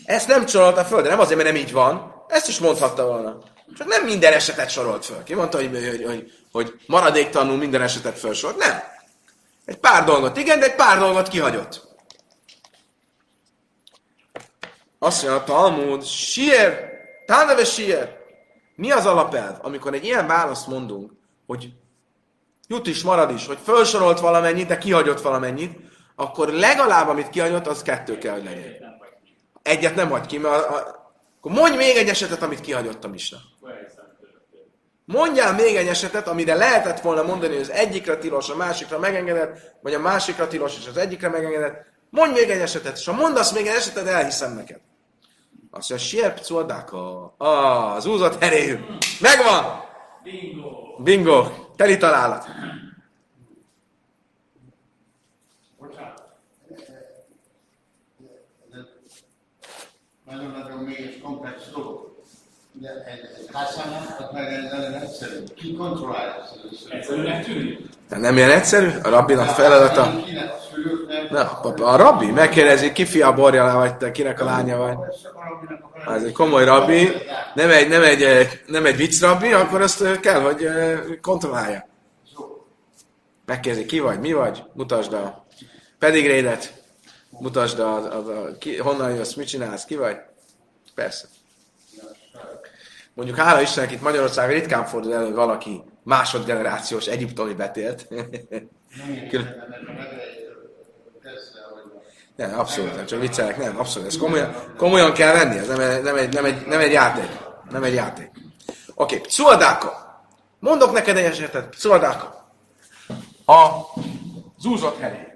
Ezt nem sorolta föl, de nem azért, mert nem így van. Ezt is mondhatta volna. Csak nem minden esetet sorolt föl. Ki mondta, hogy, hogy, hogy, hogy maradéktalanul minden esetet felsorolt? Nem. Egy pár dolgot igen, de egy pár dolgot kihagyott. Azt mondja a Talmud, sier, táneve. Mi az alapelv, amikor egy ilyen választ mondunk, hogy jut is, marad is, hogy felsorolt valamennyit, de kihagyott valamennyit, akkor legalább, amit kihagyott, az kettő kell, hogy legyen. Egyet nem hagy ki, mert a, a, akkor mondj még egy esetet, amit kihagyott a Misna. Mondjál még egy esetet, amire lehetett volna mondani, hogy az egyikre tilos, a másikra megengedett, vagy a másikra tilos, és az egyikre megengedett. Mondj még egy esetet, és ha mondasz még egy esetet, elhiszem neked. Azt mondja, sierp cuadáka. Ah, az úzott heréjű. Megvan! Bingo! Bingo! Teli találat. Nagyon-nagyon mély és komplex dolog. De nem ilyen egyszerű? A rabbinak feladata. Na, a, a rabbi megkérdezi, ki fia borja vagy te, kinek a lánya vagy. Ha ez egy komoly rabbi, nem egy, nem egy, nem egy vicc rabbi, akkor azt eh, kell, hogy eh, kontrollálja. Megkérdezi, ki vagy, mi vagy, mutasd a pedigrédet, mutasd a, a, a ki, honnan jössz, mit csinálsz, ki vagy. Persze. Mondjuk hála Istennek itt Magyarországon ritkán fordul elő, valaki másodgenerációs egyiptomi betélt. Nem, abszolút nem, csak viccelek, nem, abszolút. Ez komolyan, komolyan kell venni, ez nem, egy- nem, egy, nem, egy, nem egy játék. Nem egy játék. Oké, okay. Szuadáka. Mondok neked egy esetet. Szuadáka. A zúzott herény.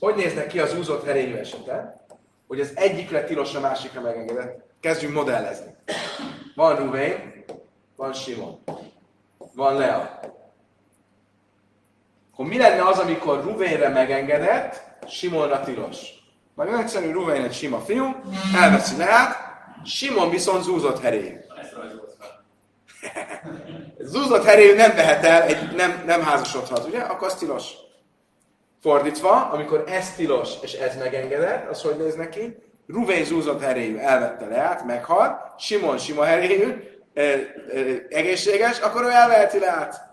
Hogy néznek ki az zúzott herényű esete? Hogy az egyikre tilos, a másikra megengedett. Kezdjünk modellezni. Van Ruvén, van Simon, van Lea. Akkor mi lenne az, amikor Ruvénre megengedett, Simonra tilos? Nagyon egyszerű, Ruvén egy sima fiú, elveszi Leát, Simon viszont zúzott fel. [LAUGHS] Zúzott herélyű nem vehet el, egy, nem, nem házasodhat, ugye? Akkor az tilos. Fordítva, amikor ez tilos, és ez megengedett, az hogy néz neki? Ruvén zúzott herélyű, elvette Leát, meghalt, Simon sima herélyű, e, egészséges, akkor ő elveheti Leát.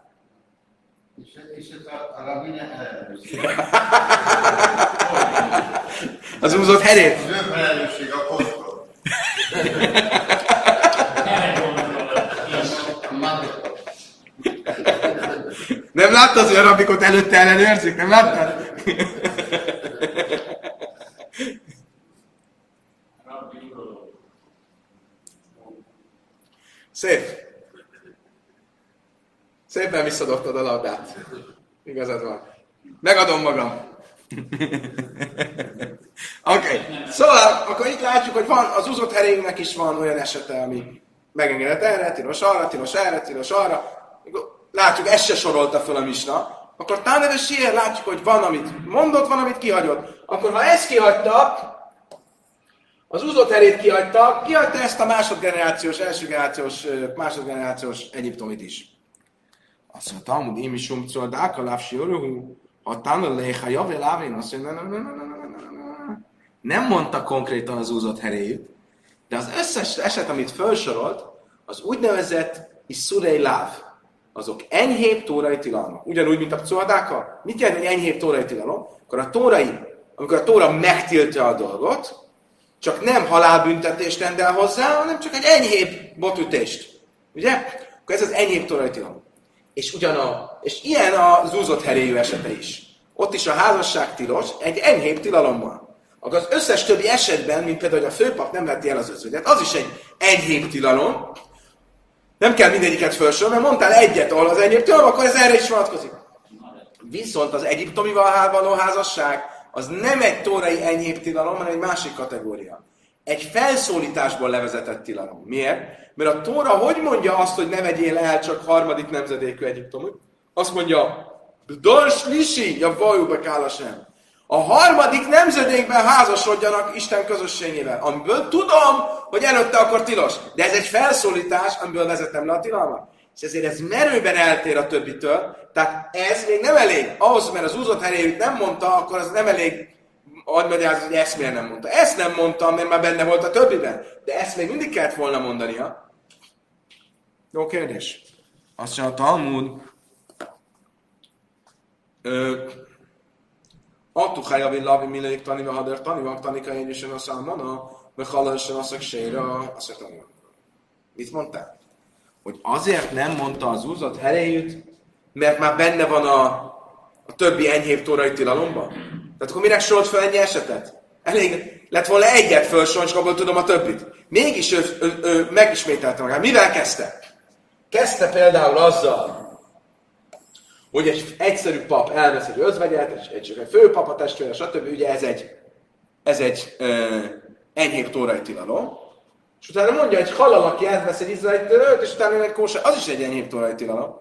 És, és ez a, a rabbi ne ellenőrzi. Az zúzott herély. Az ő felelősség a kontroll. Nem láttad, hogy a rabikot előtte ellenőrzik? Nem láttad? Rabbi uroló. Szép. Szépen visszadobtad a labdát. Igazad van. Megadom magam. [LAUGHS] Oké. Okay. Szóval, akkor itt látjuk, hogy van, az uzott herénknek is van olyan esete, ami megengedett erre, tilos arra, tilos erre, tilos arra. Látjuk, ezt se sorolta fel a misna. Akkor táneves sier, látjuk, hogy van, amit mondott, van, amit kihagyott. Akkor ha ezt kihagyta, az úzott herét kihagyta, kihagyta ezt a másodgenerációs, első generációs, ö, másodgenerációs Egyiptomit is. Azt mondta, Talmud, én is umcol, de akaláfsi öröhú, a tanul léha javé lávén, azt mondja, nem, nem, nem, nem, nem, mondta konkrétan az úzott heréjét, de az összes eset, amit felsorolt, az úgynevezett iszurei láv. Azok enyhébb tórai tilalmak. Ugyanúgy, mint a pcoadáka. Mit jelent, hogy enyhébb tórai tilalom? Akkor a tórai, amikor a tóra megtiltja a dolgot, csak nem halálbüntetést rendel hozzá, hanem csak egy enyhébb botütést. Ugye? Akkor ez az enyhébb tórai tilalom. És ugyan a, és ilyen a zúzott heréjű esete is. Ott is a házasság tilos, egy enyhébb tilalommal. Akkor az összes többi esetben, mint például, hogy a főpap nem veti el az özvegyet, az is egy enyhébb tilalom. Nem kell mindegyiket felsorolni, mert mondtál egyet, ahol az enyhébb tilalom, akkor ez erre is vonatkozik. Viszont az egyiptomival való házasság, az nem egy tórai enyhébb tilalom, hanem egy másik kategória. Egy felszólításból levezetett tilalom. Miért? Mert a Tóra hogy mondja azt, hogy ne vegyél el csak harmadik nemzedékű Egyiptomot? Azt mondja, Dors Lisi, ja vajuba kálasem. A harmadik nemzedékben házasodjanak Isten közösségével, amiből tudom, hogy előtte akkor tilos. De ez egy felszólítás, amiből vezetem le a tilalmat. És ezért ez merőben eltér a többitől, tehát ez még nem elég. Ahhoz, mert az úzott helyét nem mondta, akkor az nem elég ad magyarázat, hogy ezt miért nem mondta. Ezt nem mondtam, mert már benne volt a többiben. De ezt még mindig kellett volna mondania. Jó kérdés. Azt mondja a Talmud, Attu javin lavi milék taniva hadar taniva tanika is a szalmana, meg halalsan a séra, azt mondja, Mit mondtál? Hogy azért nem mondta az úzott herejűt, mert már benne van a, a többi enyhébb tórai tilalomban? Tehát akkor mire sort fel ennyi esetet? Elég lett volna egyet fölsorolni, és abból tudom a többit. Mégis ő, ő, ő megismételte magát. Mivel kezdte? Kezdte például azzal, hogy egy egyszerű pap elvesz egy özvegyet, egy, egy, egy főpap a testvére, stb. Ugye ez egy, ez egy ö, enyhébb tórai tilalom. És utána mondja, hogy halal, aki elvesz egy izraeli nőt, és utána egy kósa, az is egy enyhébb tórai tilalom.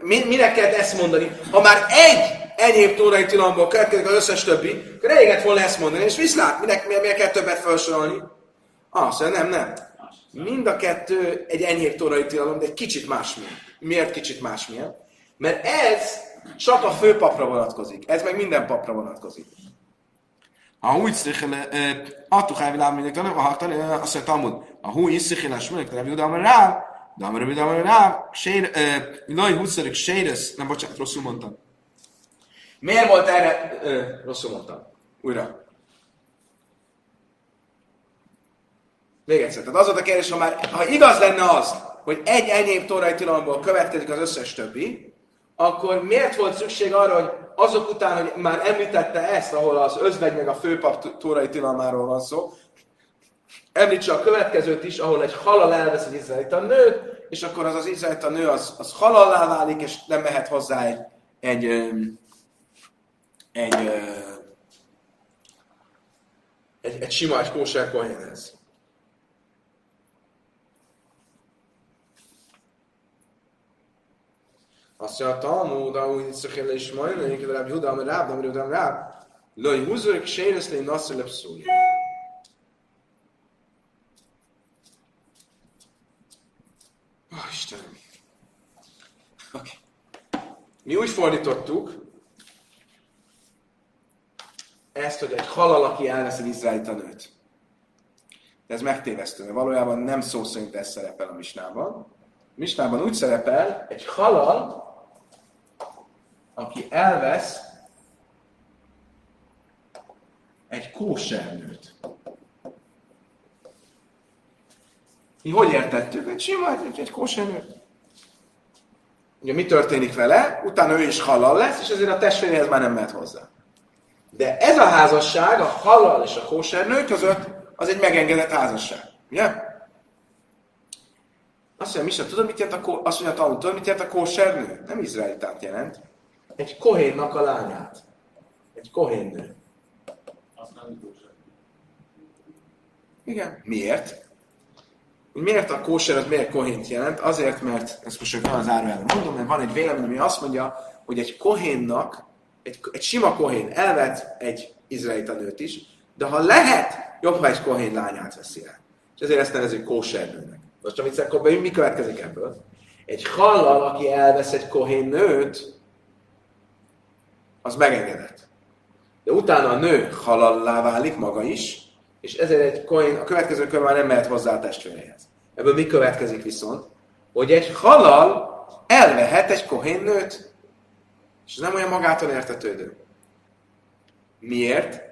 Mi, mire kell ezt mondani? Ha már egy enyhébb tórai tilalomból következik az összes többi, akkor elég volna ezt mondani, és viszlát, minek, miért, miért kell többet felsorolni? Ah, szóval nem, nem. Mind a kettő egy enyhébb tórai tilalom, de egy kicsit másmilyen. Miért kicsit másmilyen? Mert ez csak a főpapra vonatkozik. Ez meg minden papra vonatkozik. Háj világ mindig tanul, ha tanul, azt mondja Talmud, ha hú is szikhele, smulik, de Judam rá, de amire Judam rá, sér, nagy hússzerük séresz, nem bocsánat, rosszul mondtam. Miért volt erre, rosszul mondtam, újra. Még egyszer. Tehát az volt a kérdés, ha már, ha igaz lenne az, hogy egy enyém tórai tilalomból következik az összes többi, akkor miért volt szükség arra, hogy azok után, hogy már említette ezt, ahol az özvegy meg a főpap tórai tilalmáról van szó, említse a következőt is, ahol egy halal elvesz egy izraelita nőt, és akkor az az izraelita nő az, az halallá válik, és nem mehet hozzá egy, egy, egy, egy, egy, egy sima, egy kóser kohénhez. Azt mondja, a Talmud, ahogy Yitzchak és Majna, hogy Rabbi Huda, amely Ráb, amely Huda, Ráb, Loj húzők séresz lé nasszor lepszúli. Ó, Istenem. Okay. Mi úgy fordítottuk, ezt, hogy egy halal, aki elvesz egy izraelita nőt. De ez megtévesztő, mert valójában nem szó szerint ez szerepel a misnában. A misnában úgy szerepel, egy halal, aki elvesz egy kósernőt. Mi hogy értettük? Egy sima, egy, egy kósernőt. Ugye mi történik vele? Utána ő is halal lesz, és ezért a testvéréhez már nem mehet hozzá. De ez a házasság, a halal és a kósernő között, az egy megengedett házasság. Ugye? Azt mondja, Misa, tudod, mit jelent a, kó... azt mondja, tanul, mit jelent a kósernő? Nem izraelitát jelent egy kohénnak a lányát. Egy kohénnő. Igen. Miért? Miért a kóser az miért kohént jelent? Azért, mert, ezt most csak nem az árujelben mondom, mert van egy vélemény, ami azt mondja, hogy egy kohénnak, egy, egy sima kohén elvet egy izraelita nőt is, de ha lehet, jobb, ha egy kohén lányát veszi el. És ezért ezt nevezik kósernőnek. Most amit akkor mi következik ebből? Egy hallal, aki elvesz egy kohén nőt, az megengedett. De utána a nő halallá válik maga is, és ezért egy koin, a következő kör már nem mehet hozzá a testvéréhez. Ebből mi következik viszont? Hogy egy halal elvehet egy kohén nőt, és ez nem olyan magától értetődő. Miért?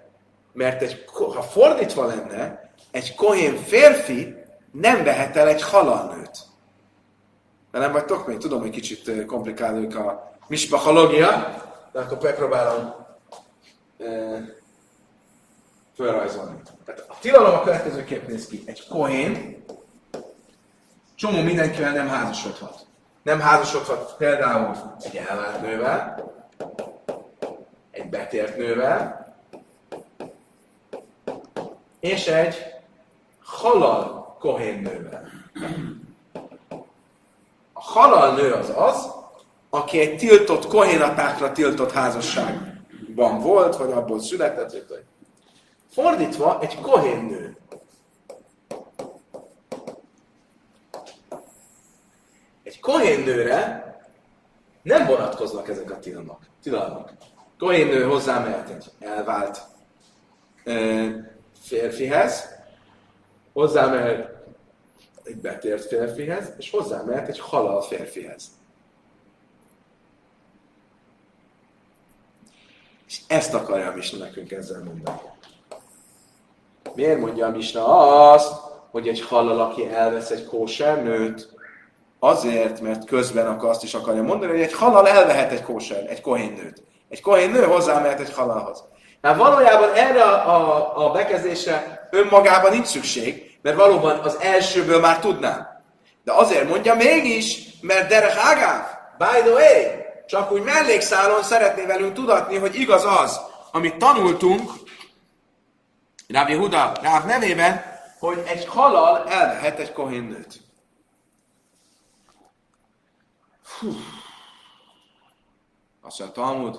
Mert egy, ha fordítva lenne, egy kohén férfi nem vehet el egy halal nőt. De nem vagytok még? Tudom, hogy kicsit komplikáljuk a mispachológia, de akkor megpróbálom felrajzolni. Tehát a tilalom a következőképp néz ki. Egy kohén csomó mindenkivel nem házasodhat. Nem házasodhat például egy elvált nővel, egy betért nővel, és egy halal kohénnővel. A halal nő az az, aki egy tiltott kohénatákra tiltott házasságban volt, vagy abból született. Vagy. Fordítva, egy kohénnő. Egy kohénnőre nem vonatkoznak ezek a tilalmak. tilalmak. Kohénnő hozzámehet egy elvált ö, férfihez, hozzámehet egy betért férfihez, és hozzámehet egy halal férfihez. És ezt akarja a Misna nekünk ezzel mondani. Miért mondja a Misna azt, hogy egy halal, aki elvesz egy kóser nőt, azért, mert közben akkor azt is akarja mondani, hogy egy halal elvehet egy kóser, egy kohén nőt. Egy kohén nő hozzámehet egy halalhoz. Hát valójában erre a, a, a bekezdésre önmagában nincs szükség, mert valóban az elsőből már tudnám. De azért mondja mégis, mert Derek Hagáv, by the way, csak úgy mellékszálon szeretné velünk tudatni, hogy igaz az, amit tanultunk, Ráv Huda, Ráv nevében, hogy egy halal elvehet egy kohénnőt. Azt mondja, Talmud,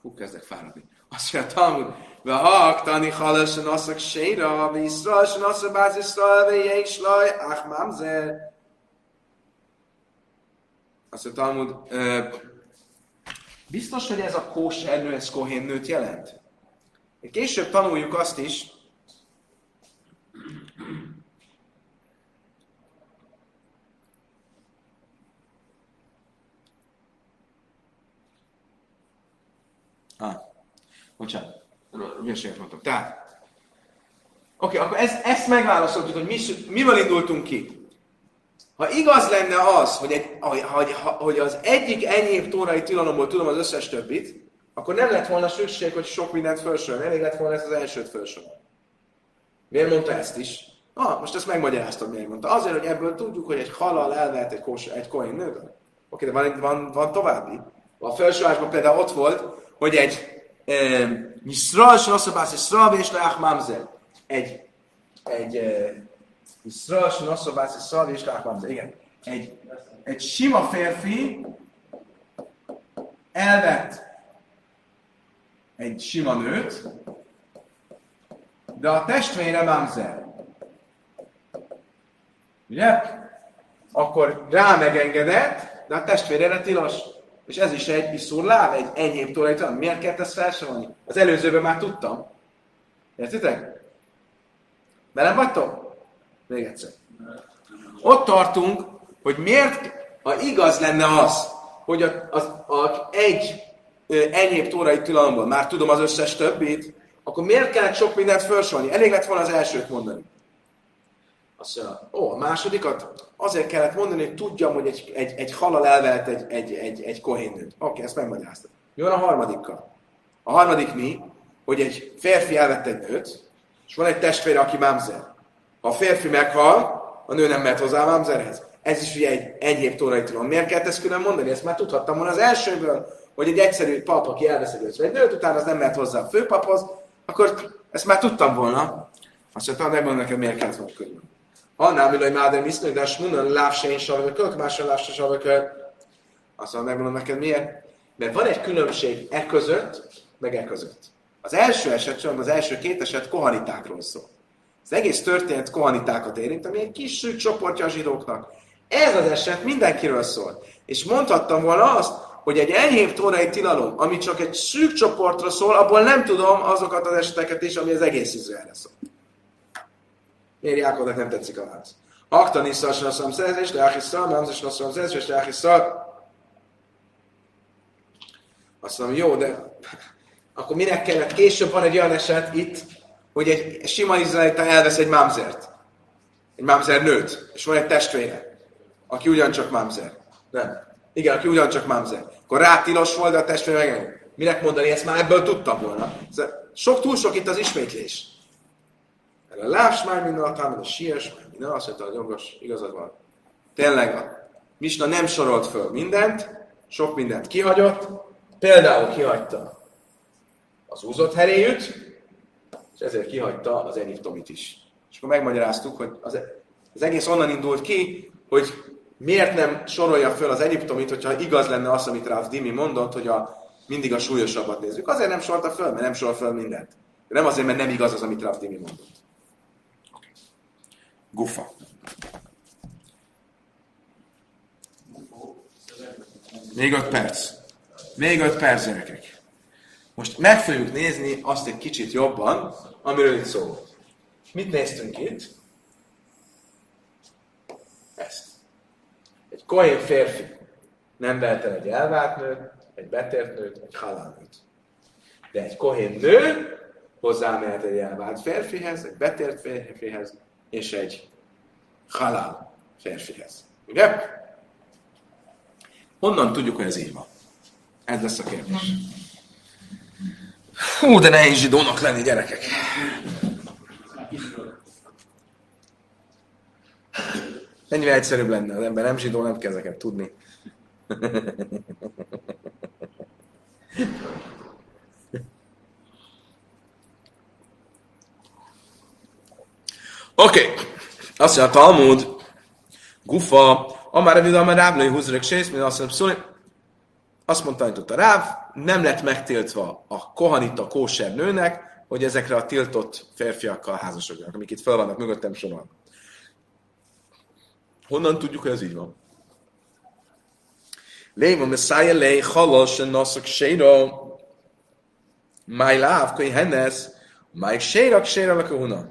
fú, kezdek fáradni. Azt mondja, Talmud, ve hak tani halasan aszak séra, ve Iszrael, sen aszak báz Iszrael, ve jéj laj, ach mamzer. Azt mondja, Talmud, biztos, hogy ez a kóser nő, ez kohén nőt jelent? Később tanuljuk azt is, Ah, bocsánat, hülyeséget mondtam. Tehát, oké, okay, akkor ezt, ezt megválaszoltuk, hogy mi, mivel indultunk ki. Ha igaz lenne az, hogy, egy, hogy, hogy az egyik enyhébb tórai tilalomból tudom az összes többit, akkor nem lett volna szükség, hogy sok mindent felsorolni, elég lett volna ezt az elsőt felsorolni. Miért mondta ezt is? Ah, most ezt megmagyaráztam, miért mondta. Azért, hogy ebből tudjuk, hogy egy halal elvehet egy, kos, egy koin nőből. Oké, de van, van, van további. A felsorolásban például ott volt, hogy egy Yisrael Shnosabász Yisrael és. Egy egy Yisrael Shnosabász Yisrael és Leach Mamzer. Igen. Egy, egy sima férfi elvett egy sima nőt, de a testvére Mamzer. Ugye? Akkor rá megengedett, de a testvére tilos. És ez is egy iszur láv, egy enyhébb tulajdon. Miért kellett ezt felsorolni? Az előzőben már tudtam. Értitek? Velem vagytok? Még egyszer. Ott tartunk, hogy miért, ha igaz lenne az, hogy a, az, a, egy enyhébb tórai tilalomból már tudom az összes többit, akkor miért kellett sok mindent felsorolni? Elég lett volna az elsőt mondani. Azt mondja, ó, a másodikat azért kellett mondani, hogy tudjam, hogy egy, egy, egy halal elvelt egy, egy, egy, egy kohénnőt. Oké, ezt megmagyaráztam. Jó, a harmadikkal. A harmadik mi, hogy egy férfi elvett egy nőt, és van egy testvére, aki mámzer. Ha a férfi meghal, a nő nem mehet hozzá a mámzerhez. Ez is ugye egy enyhébb tórai tudom. Miért kellett ezt külön mondani? Ezt már tudhattam volna az elsőből, hogy egy egyszerű pap, aki elvesz egy nőt, utána az nem mehet hozzá a főpaphoz, akkor ezt már tudtam volna. Azt mondtam, megmondom neked, miért kellett volna külön. Annál milaj mádem isznak, de a smunan lávsein savakök, máson lávse savakök. Azt mondom, megmondom neked miért. Mert van egy különbség e között, meg e között. Az első eset, csak az első két eset kohanitákról szól. Az egész történet kohanitákat érint, ami egy kis szűk csoportja a zsidóknak. Ez az eset mindenkiről szól. És mondhattam volna azt, hogy egy enyhébb tórai tilalom, ami csak egy szűk csoportra szól, abból nem tudom azokat az eseteket is, ami az egész Izraelre szól. Miért Jákovnak nem tetszik a válasz? Akta niszal se naszom szerzés, de áhiszal, mamzes naszom szerzés, de áhiszal. Azt mondom, jó, de akkor minek kellett? Később van egy olyan eset itt, hogy egy sima izraelita elvesz egy mámzert. Egy mámzer nőt, és van egy testvére, aki ugyancsak mámzer. Nem. Igen, aki ugyancsak mámzer. Akkor rá volt, de a testvére meg Minek mondani, ezt már ebből tudtam volna. Sok, túl sok itt az ismétlés. Erre láss már minden a a siess már minden, azt mondta, hogy jogos, igazad van. Tényleg a Misna nem sorolt föl mindent, sok mindent kihagyott, például kihagyta az úzott heréjűt, és ezért kihagyta az Egyiptomit is. És akkor megmagyaráztuk, hogy az, az egész onnan indult ki, hogy miért nem sorolja föl az Egyiptomit, hogyha igaz lenne az, amit Rav Dimi mondott, hogy a, mindig a súlyosabbat nézzük. Azért nem sorolta föl, mert nem sorol föl mindent. De nem azért, mert nem igaz az, amit Rav Dimi mondott. Gufa. Még öt perc. Még öt perc, gyerekek. Most meg fogjuk nézni azt egy kicsit jobban, amiről itt szó. Mit néztünk itt? Ezt. Kohén férfi nem vehet el egy elvált nőt, egy betért nőt, egy halál. De egy kohén nő hozzámehet egy elvált férfihez, egy betért férfihez, és egy halál férfihez. Ugye? Honnan tudjuk, hogy ez így van? Ez lesz a kérdés. Hú, de nehéz zsidónak lenni, gyerekek. Ennyivel egyszerűbb lenne, az ember nem zsidó, nem kell ezeket tudni. [LAUGHS] Oké, okay. azt mondja a Talmud, Gufa, Amár Revid, Amár Ráblai Húzrek Sész, mint azt mondja, szóval azt mondta, hogy a Ráv, nem lett megtiltva a kohanita kóser nőnek, hogy ezekre a tiltott férfiakkal házasodjanak, amik itt fel vannak mögöttem sorban. Honnan tudjuk, hogy ez így van? Léva Messiah lej halas en naszak séra máj láv, hogy hennes, máj sérak séra a huna.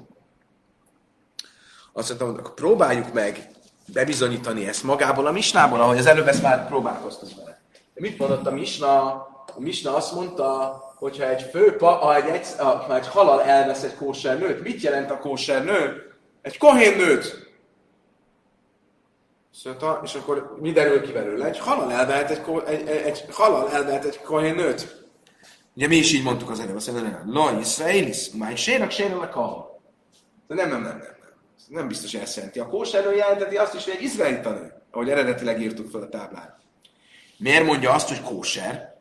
Azt mondtam, hogy próbáljuk meg bebizonyítani ezt magából a misnából, ahogy az előbb ezt már próbálkoztunk vele. De mit mondott a misna? A misna azt mondta, hogyha egy főpa, ha egy, egy, ha egy halal elvesz egy kóser nőt, mit jelent a kóser nő? Egy kohén nőt. Szóval, és akkor mi derül ki belőle? Egy halal elvehet egy, egy, egy, egy halal elvehet egy kohén nőt. Ugye mi is így mondtuk az előbb, azt mondja, La Israelis, máj sérak sérelek a De nem, nem, nem, nem. Nem biztos, hogy ezt jelenti. A kóserről jelenteti azt is, hogy egy izraelita nő, ahogy eredetileg írtuk fel a táblára. Miért mondja azt, hogy kóser?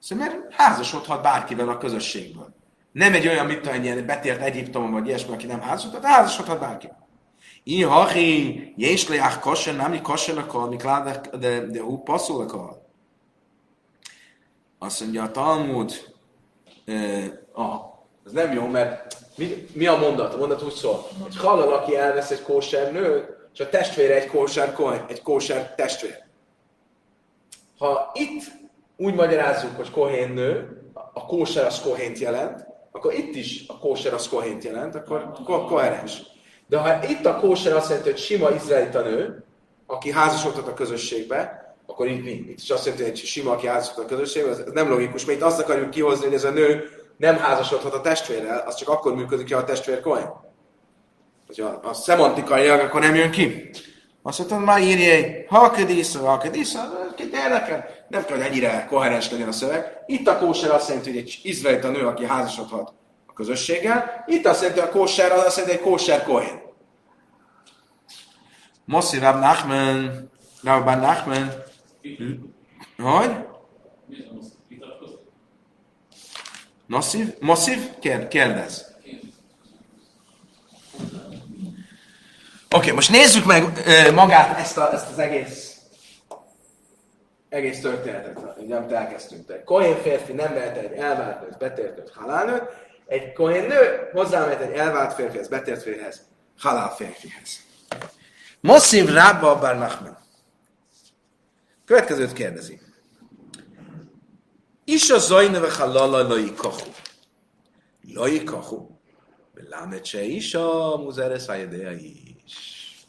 Szóval mert házasodhat bárkivel a közösségből. Nem egy olyan, mint egy ilyen betért Egyiptomon, vagy ilyesmi, aki nem házasodhat, házasodhat bárkivel. Így, hachi, jés leach kosher, nem kosher akar, mikor de, de hú passzol akar. Azt mondja a Talmud, eh, ah, ez nem jó, mert mi, mi a mondat? A mondat úgy szól, hogy halal, aki elvesz egy kóser nőt, és a testvére egy kóser, egy kóser testvér. Ha itt úgy magyarázzuk, hogy kohén nő, a kóser az kohént jelent, akkor itt is a kóser az kohént jelent, akkor ko- koherens. De ha itt a kóser azt jelenti, hogy sima izraelita nő, aki házasodhat a közösségbe, akkor itt mi? Itt is azt jelenti, hogy sima, aki házasodhat a közösségbe, ez nem logikus, mert itt azt akarjuk kihozni, hogy ez a nő nem házasodhat a testvérrel, az csak akkor működik, ha a testvér kohén. Hogyha a szemantikai akkor nem jön ki. Azt mondtam, már írja, ha kedisza, ha kedisza, érdekel. Nem kell, hogy ennyire koherens legyen a szöveg. Itt a kóser azt jelenti, hogy egy izraelita nő, aki házasodhat közösséggel. Itt azt jelenti, a kóser az azt jelenti, hogy kóser kohén. Moszi Rab Nachman, Rabban Nachman, hogy? Masszív? Masszív? Kérdez. Oké, okay, most nézzük meg uh, magát ezt, a, ezt az egész egész történetet, ugye, amit elkezdtünk. Egy kohén férfi nem vehet egy elvált nőt, betért nőt, halálnőt, egy kohén nő hozzámehet egy elvált férfihez, betért férfihez, halál férfihez. Mosszív Rábba Bar Nachman. Következőt kérdezi. Is a zajneve halala lai kahu. Lai kahu. Belámet se is a muzeres is.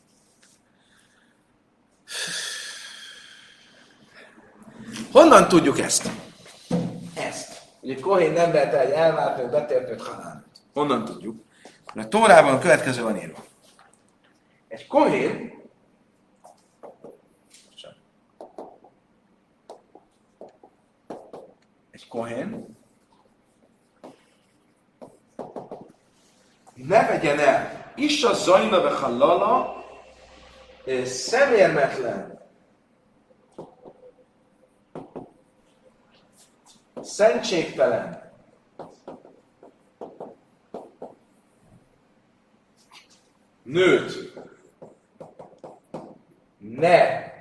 Honnan tudjuk ezt? Ezt. Hogy egy kohén nem vehet egy elvált betértőt halálnőt. Honnan tudjuk? Mert a Tórában a következő van írva. Egy kohén egy kohén ne vegyen el is a zajna ve halala szemérmetlen szentségtelen, nőt. Ne.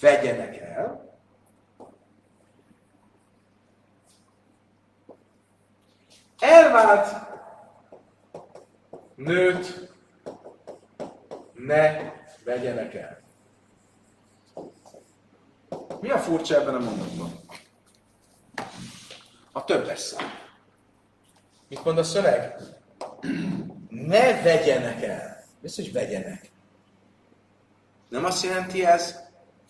Vegyenek el, elvált. Nőt. Ne vegyenek el. Mi a furcsa ebben a mondatban? A többes szám. Mit mond a szöveg? Ne vegyenek el. Az, hogy vegyenek? Nem azt jelenti ez,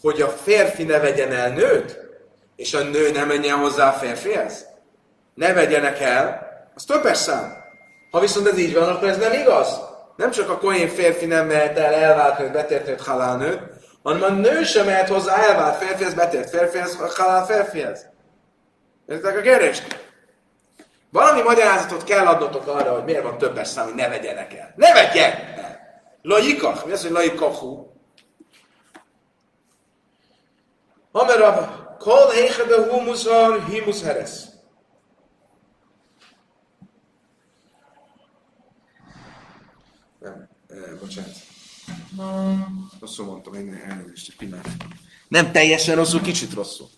hogy a férfi ne vegyen el nőt, és a nő ne menjen hozzá a férfihez? Ne vegyenek el, az többes szám. Ha viszont ez így van, akkor ez nem igaz. Nem csak a kohén férfi nem mehet el elvált nőt, betért nőt, halál nőt, hanem a nő sem mehet hozzá elvált férfihez, betért férfihez, halál férfihez. Értek a kérdést? Valami magyarázatot kell adnotok arra, hogy miért van többes szám, hogy ne vegyenek el. Ne vegyen el! Mi az, hogy lajikachu? Hamerav, kol éjhede humuszar, himusz heresz. Nem, eh, bocsánat. Rosszul mondtam, én elnézést, egy pillanat. Nem teljesen rosszul, kicsit rosszul.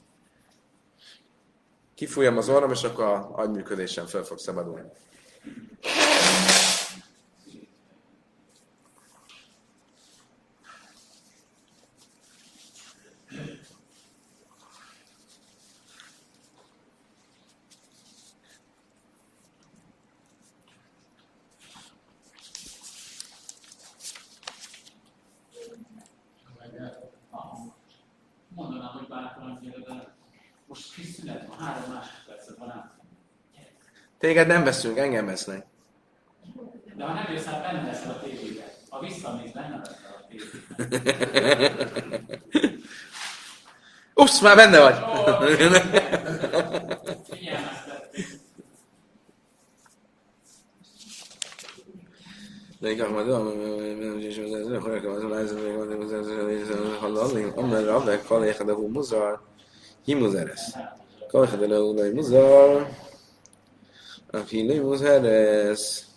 Kifújom az orrom, és akkor a agyműködésem fel fog szabadulni. Mondanám, hogy bátran gyere, de most kis szünet van, három másodpercet van át. Téged nem veszünk, engem vesznek. De ha nem jössz át, benne leszel a tévébe. Ha visszamész, benne leszel a tévébe. Ups, már benne vagy. De inkább majd Amer Ravek, Kaléha de Muzar, Himuzeres. Kaléha de Leulai Muzar, Aki Limuzeres.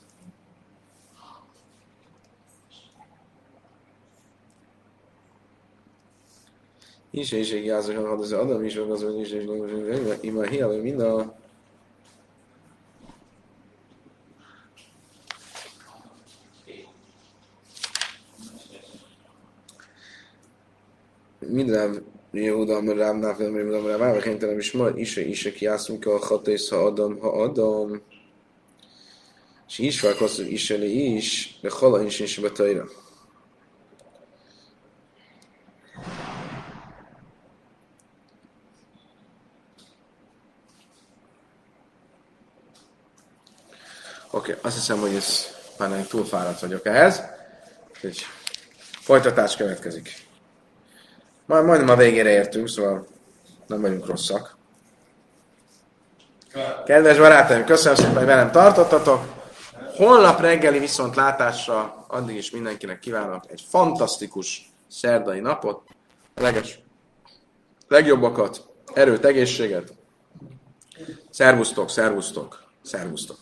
Is és egy jázok, ha az Adam is, az is, és ima hiába mind a minden Ráv Náfel, amir Ráv Ráv Ráv, kénytelen is ma, is, is, aki jászunk a hatész, ha adom, ha adom. És is válkozott is elé is, de hala is is betajra. Oké, okay, azt hiszem, hogy ez már túl fáradt vagyok ehhez. Úgyhogy folytatás következik. Majd, majdnem a végére értünk, szóval nem vagyunk rosszak. Kedves barátaim, köszönöm szépen, hogy velem tartottatok. Holnap reggeli viszont látásra addig is mindenkinek kívánok egy fantasztikus szerdai napot. Leges, legjobbakat, erőt, egészséget. Szervusztok, szervusztok, szervusztok.